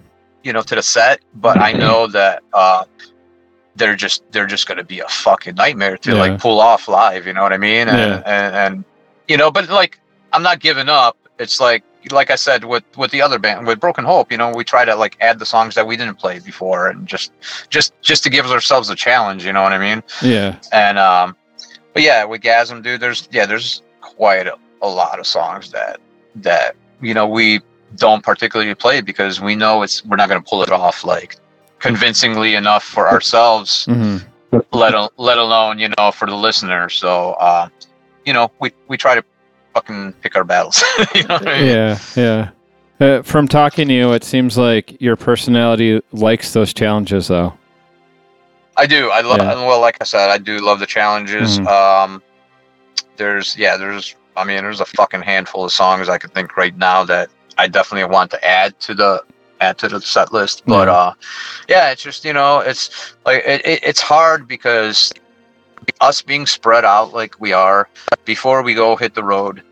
Speaker 5: you know, to the set. But I know that uh, they're just they're just gonna be a fucking nightmare to
Speaker 1: Yeah.
Speaker 5: like pull off live. You know what I mean? And,
Speaker 1: Yeah.
Speaker 5: and and you know, but like I'm not giving up. It's like like I said with with the other band with Broken Hope. You know, we try to like add the songs that we didn't play before and just just just to give ourselves a challenge. You know what I mean?
Speaker 1: Yeah.
Speaker 5: And um, but yeah, with Gasm, dude, there's yeah, there's quite a, a lot of songs that that you know we don't particularly play because we know it's we're not gonna pull it off like convincingly enough for ourselves,
Speaker 1: hmm
Speaker 5: let let alone you know for the listener. So uh, you know we we try to fucking pick our battles. [laughs] you know I mean?
Speaker 1: Yeah. Yeah. Uh, from talking to you, it seems like your personality likes those challenges, though.
Speaker 5: I do. I love.
Speaker 1: Yeah.
Speaker 5: Well, like I said, I do love the challenges.
Speaker 1: Mhm.
Speaker 5: Um, there's yeah, there's. I mean, there's a fucking handful of songs I could think right now that I definitely want to add to the add to the set list. But
Speaker 1: Yeah.
Speaker 5: uh, yeah, it's just you know, it's like it, it, it's hard because us being spread out like we are before we go hit the road.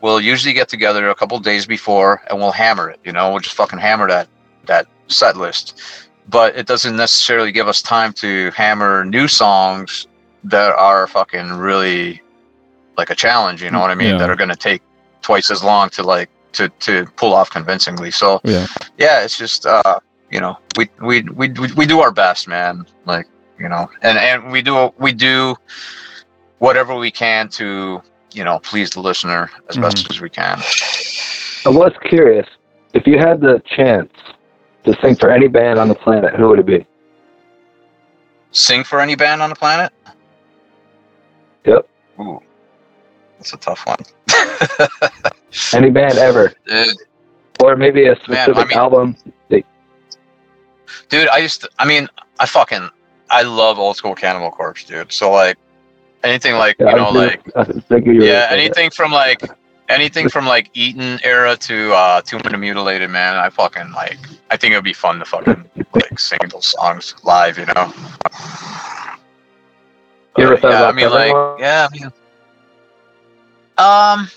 Speaker 5: We'll usually get together a couple days before and we'll hammer it. You know, we'll just fucking hammer that that set list but it doesn't necessarily give us time to hammer new songs that are fucking really like a challenge you know what i mean
Speaker 1: Yeah.
Speaker 5: that are going to take twice as long to like to to pull off convincingly so
Speaker 1: Yeah.
Speaker 5: yeah it's just uh you know we we we we, we do our best man like you know and and we do we do whatever we can to you know please the listener as mm-hmm. best as we can
Speaker 4: I was curious if you had the chance to sing for any band on the planet, who would it be?
Speaker 5: sing for any band on the planet
Speaker 4: Yep.
Speaker 5: Ooh, that's a tough one [laughs]
Speaker 4: Any band ever,
Speaker 5: Dude,
Speaker 4: or maybe a
Speaker 5: Man,
Speaker 4: specific
Speaker 5: I mean-
Speaker 4: album?
Speaker 5: dude i used to i mean i fucking i love old school cannibal corpse dude so like anything like
Speaker 4: Yeah,
Speaker 5: you know like
Speaker 4: just- I was thinking you were
Speaker 5: yeah
Speaker 4: gonna say that.
Speaker 5: anything from like anything from like Eaten era to uh tomb of the mutilated man i fucking like i think it would be fun to fucking like sing those songs live you know But, yeah, i mean like
Speaker 4: one?
Speaker 5: yeah I mean, um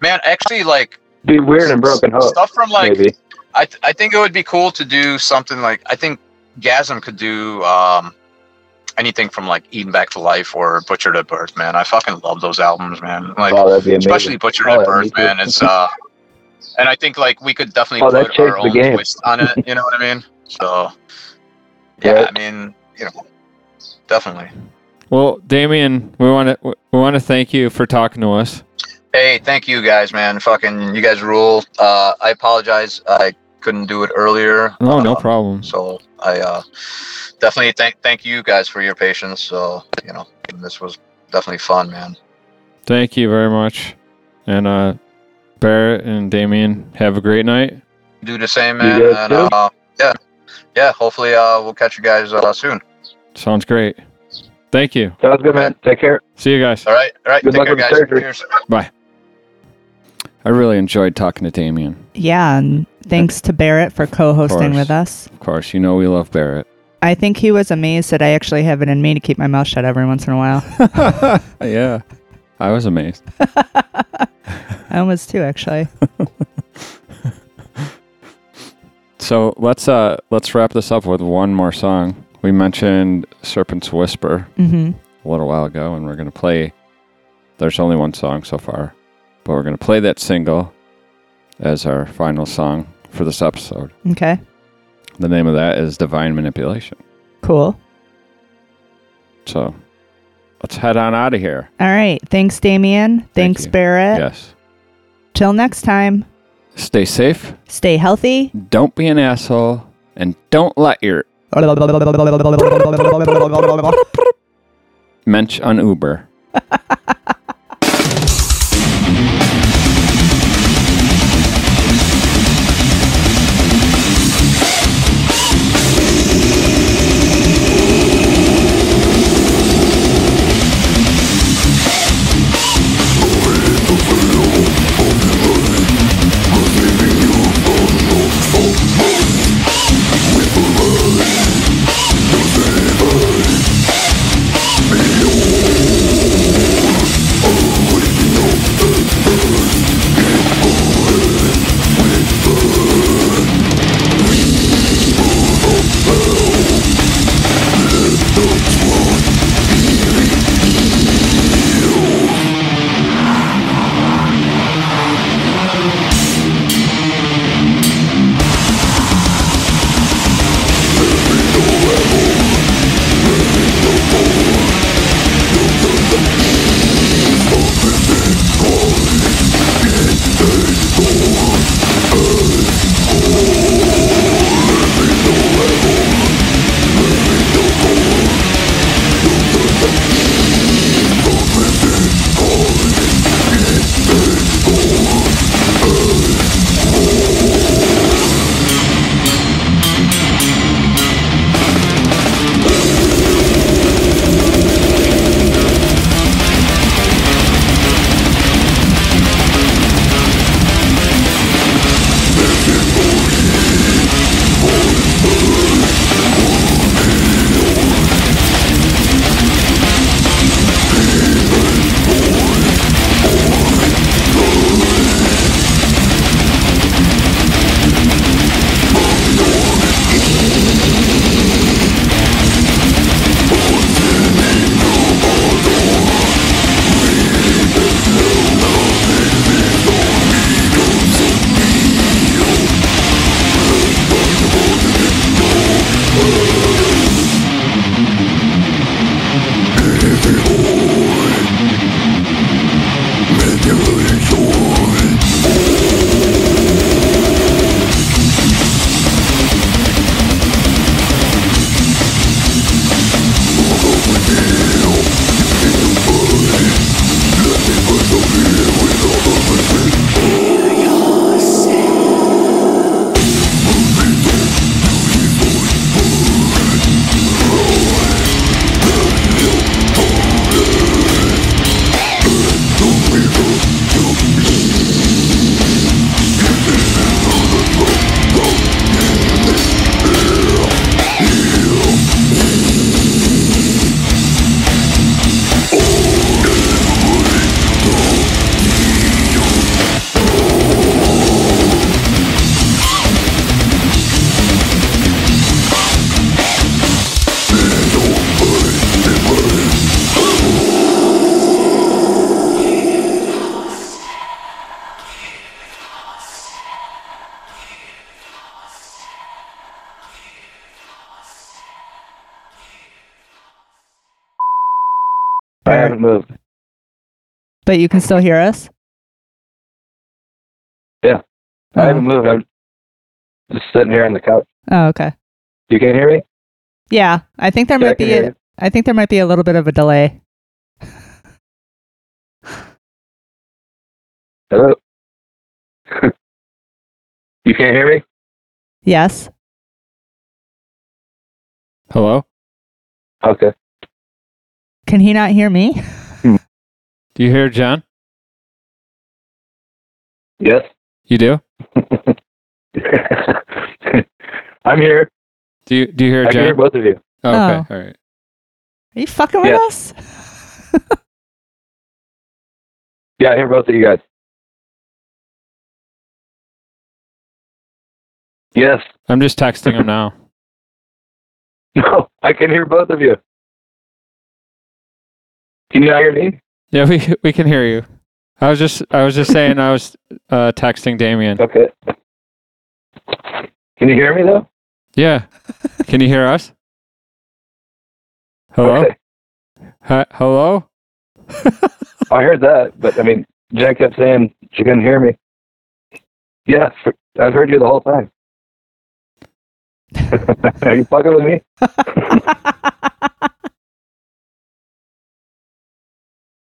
Speaker 5: man actually like
Speaker 4: Be weird and broken hope,
Speaker 5: stuff from like
Speaker 4: maybe.
Speaker 5: I, th- I think it would be cool to do something like I think Gasm could do um, anything from like Eaten Back to Life or Butchered at Birth, man. I fucking love those albums, man. Like
Speaker 4: oh, that'd be
Speaker 5: especially Butchered
Speaker 4: Oh,
Speaker 5: at Birth, man. It's uh, and I think like we could definitely
Speaker 4: Oh,
Speaker 5: put our own
Speaker 4: game.
Speaker 5: twist on it. You know what I mean? So yeah,
Speaker 4: Right.
Speaker 5: I mean, you know, definitely.
Speaker 1: Well, Damian, we want to we want to thank you for talking to us.
Speaker 5: Hey, thank you guys, man. Fucking, you guys rule. Uh, I apologize. I couldn't do it earlier.
Speaker 1: No, no
Speaker 5: Uh,
Speaker 1: problem.
Speaker 5: So I uh, definitely thank thank you guys for your patience. So you know, this was definitely fun, man.
Speaker 1: Thank you very much. And uh, Barrett and Damian, have a great night.
Speaker 5: Do the same, man. And uh, yeah, yeah. Hopefully, uh, we'll catch you guys uh, soon.
Speaker 1: Sounds great. Thank you.
Speaker 4: Sounds good, man. Take care.
Speaker 1: See you guys.
Speaker 5: All right, all right.
Speaker 4: Good
Speaker 5: take
Speaker 4: luck
Speaker 5: care,
Speaker 4: with the
Speaker 5: guys.
Speaker 4: surgery.
Speaker 5: Cheers.
Speaker 1: Bye. I really enjoyed talking to Damian.
Speaker 2: Yeah, and thanks to Barrett for co-hosting
Speaker 1: course.
Speaker 2: with us.
Speaker 1: Of course, you know we love Barrett.
Speaker 2: I think he was amazed that I actually have it in me to keep my mouth shut every once in a while. [laughs] [laughs]
Speaker 1: yeah. I was amazed. [laughs]
Speaker 2: I was too, actually.
Speaker 1: So let's uh let's wrap this up with one more song. We mentioned Serpents Whisper
Speaker 2: hmm
Speaker 1: a little while ago, and we're gonna play. There's only one song so far, but we're gonna play that single as our final song for this episode.
Speaker 2: Okay,
Speaker 1: The name of that is Divine Manipulation.
Speaker 2: cool.
Speaker 1: So let's head on out of here.
Speaker 2: All right. Thanks, Damian. Thanks. Barrett.
Speaker 1: Yes.
Speaker 2: Till next time,
Speaker 1: Stay safe.
Speaker 2: stay healthy.
Speaker 1: Don't be an asshole, and don't let your [laughs] mensch on Uber. [laughs]
Speaker 4: moved.
Speaker 2: But you can still hear us?
Speaker 4: Yeah.
Speaker 2: Oh,
Speaker 4: I haven't oh. moved. I'm just sitting here on the couch.
Speaker 2: oh, okay.
Speaker 4: You can hear me?
Speaker 2: Yeah, I think there
Speaker 4: Yeah,
Speaker 2: might
Speaker 4: can
Speaker 2: be.
Speaker 4: hear
Speaker 2: A,
Speaker 4: you.
Speaker 2: I think there might be a little bit of a delay.
Speaker 4: Hello? [laughs] you can't hear me?
Speaker 2: Yes.
Speaker 1: Hello?
Speaker 4: Okay.
Speaker 2: Can he not hear me? [laughs]
Speaker 1: Do you hear John?
Speaker 4: Yes.
Speaker 1: You do? [laughs]
Speaker 4: I'm here.
Speaker 1: Do you do you hear
Speaker 4: John? I hear both of you.
Speaker 1: Oh, okay.
Speaker 2: Oh.
Speaker 1: All right.
Speaker 2: Are you fucking with
Speaker 4: Yeah.
Speaker 2: us? [laughs]
Speaker 4: Yeah, I hear both of you guys. Yes.
Speaker 1: I'm just texting him now. [laughs]
Speaker 4: No, I can hear both of you. Can you not hear me?
Speaker 1: Yeah, we we can hear you. I was just I was just saying I was uh, texting Damian.
Speaker 4: Okay. Can you hear me though?
Speaker 1: Yeah. Can you hear us? Hello?
Speaker 4: Okay.
Speaker 1: Hi- hello? [laughs]
Speaker 4: I heard that, but I mean, Jen kept saying she couldn't hear me. Yeah, I've heard you the whole time. [laughs] Are you fucking with me? [laughs]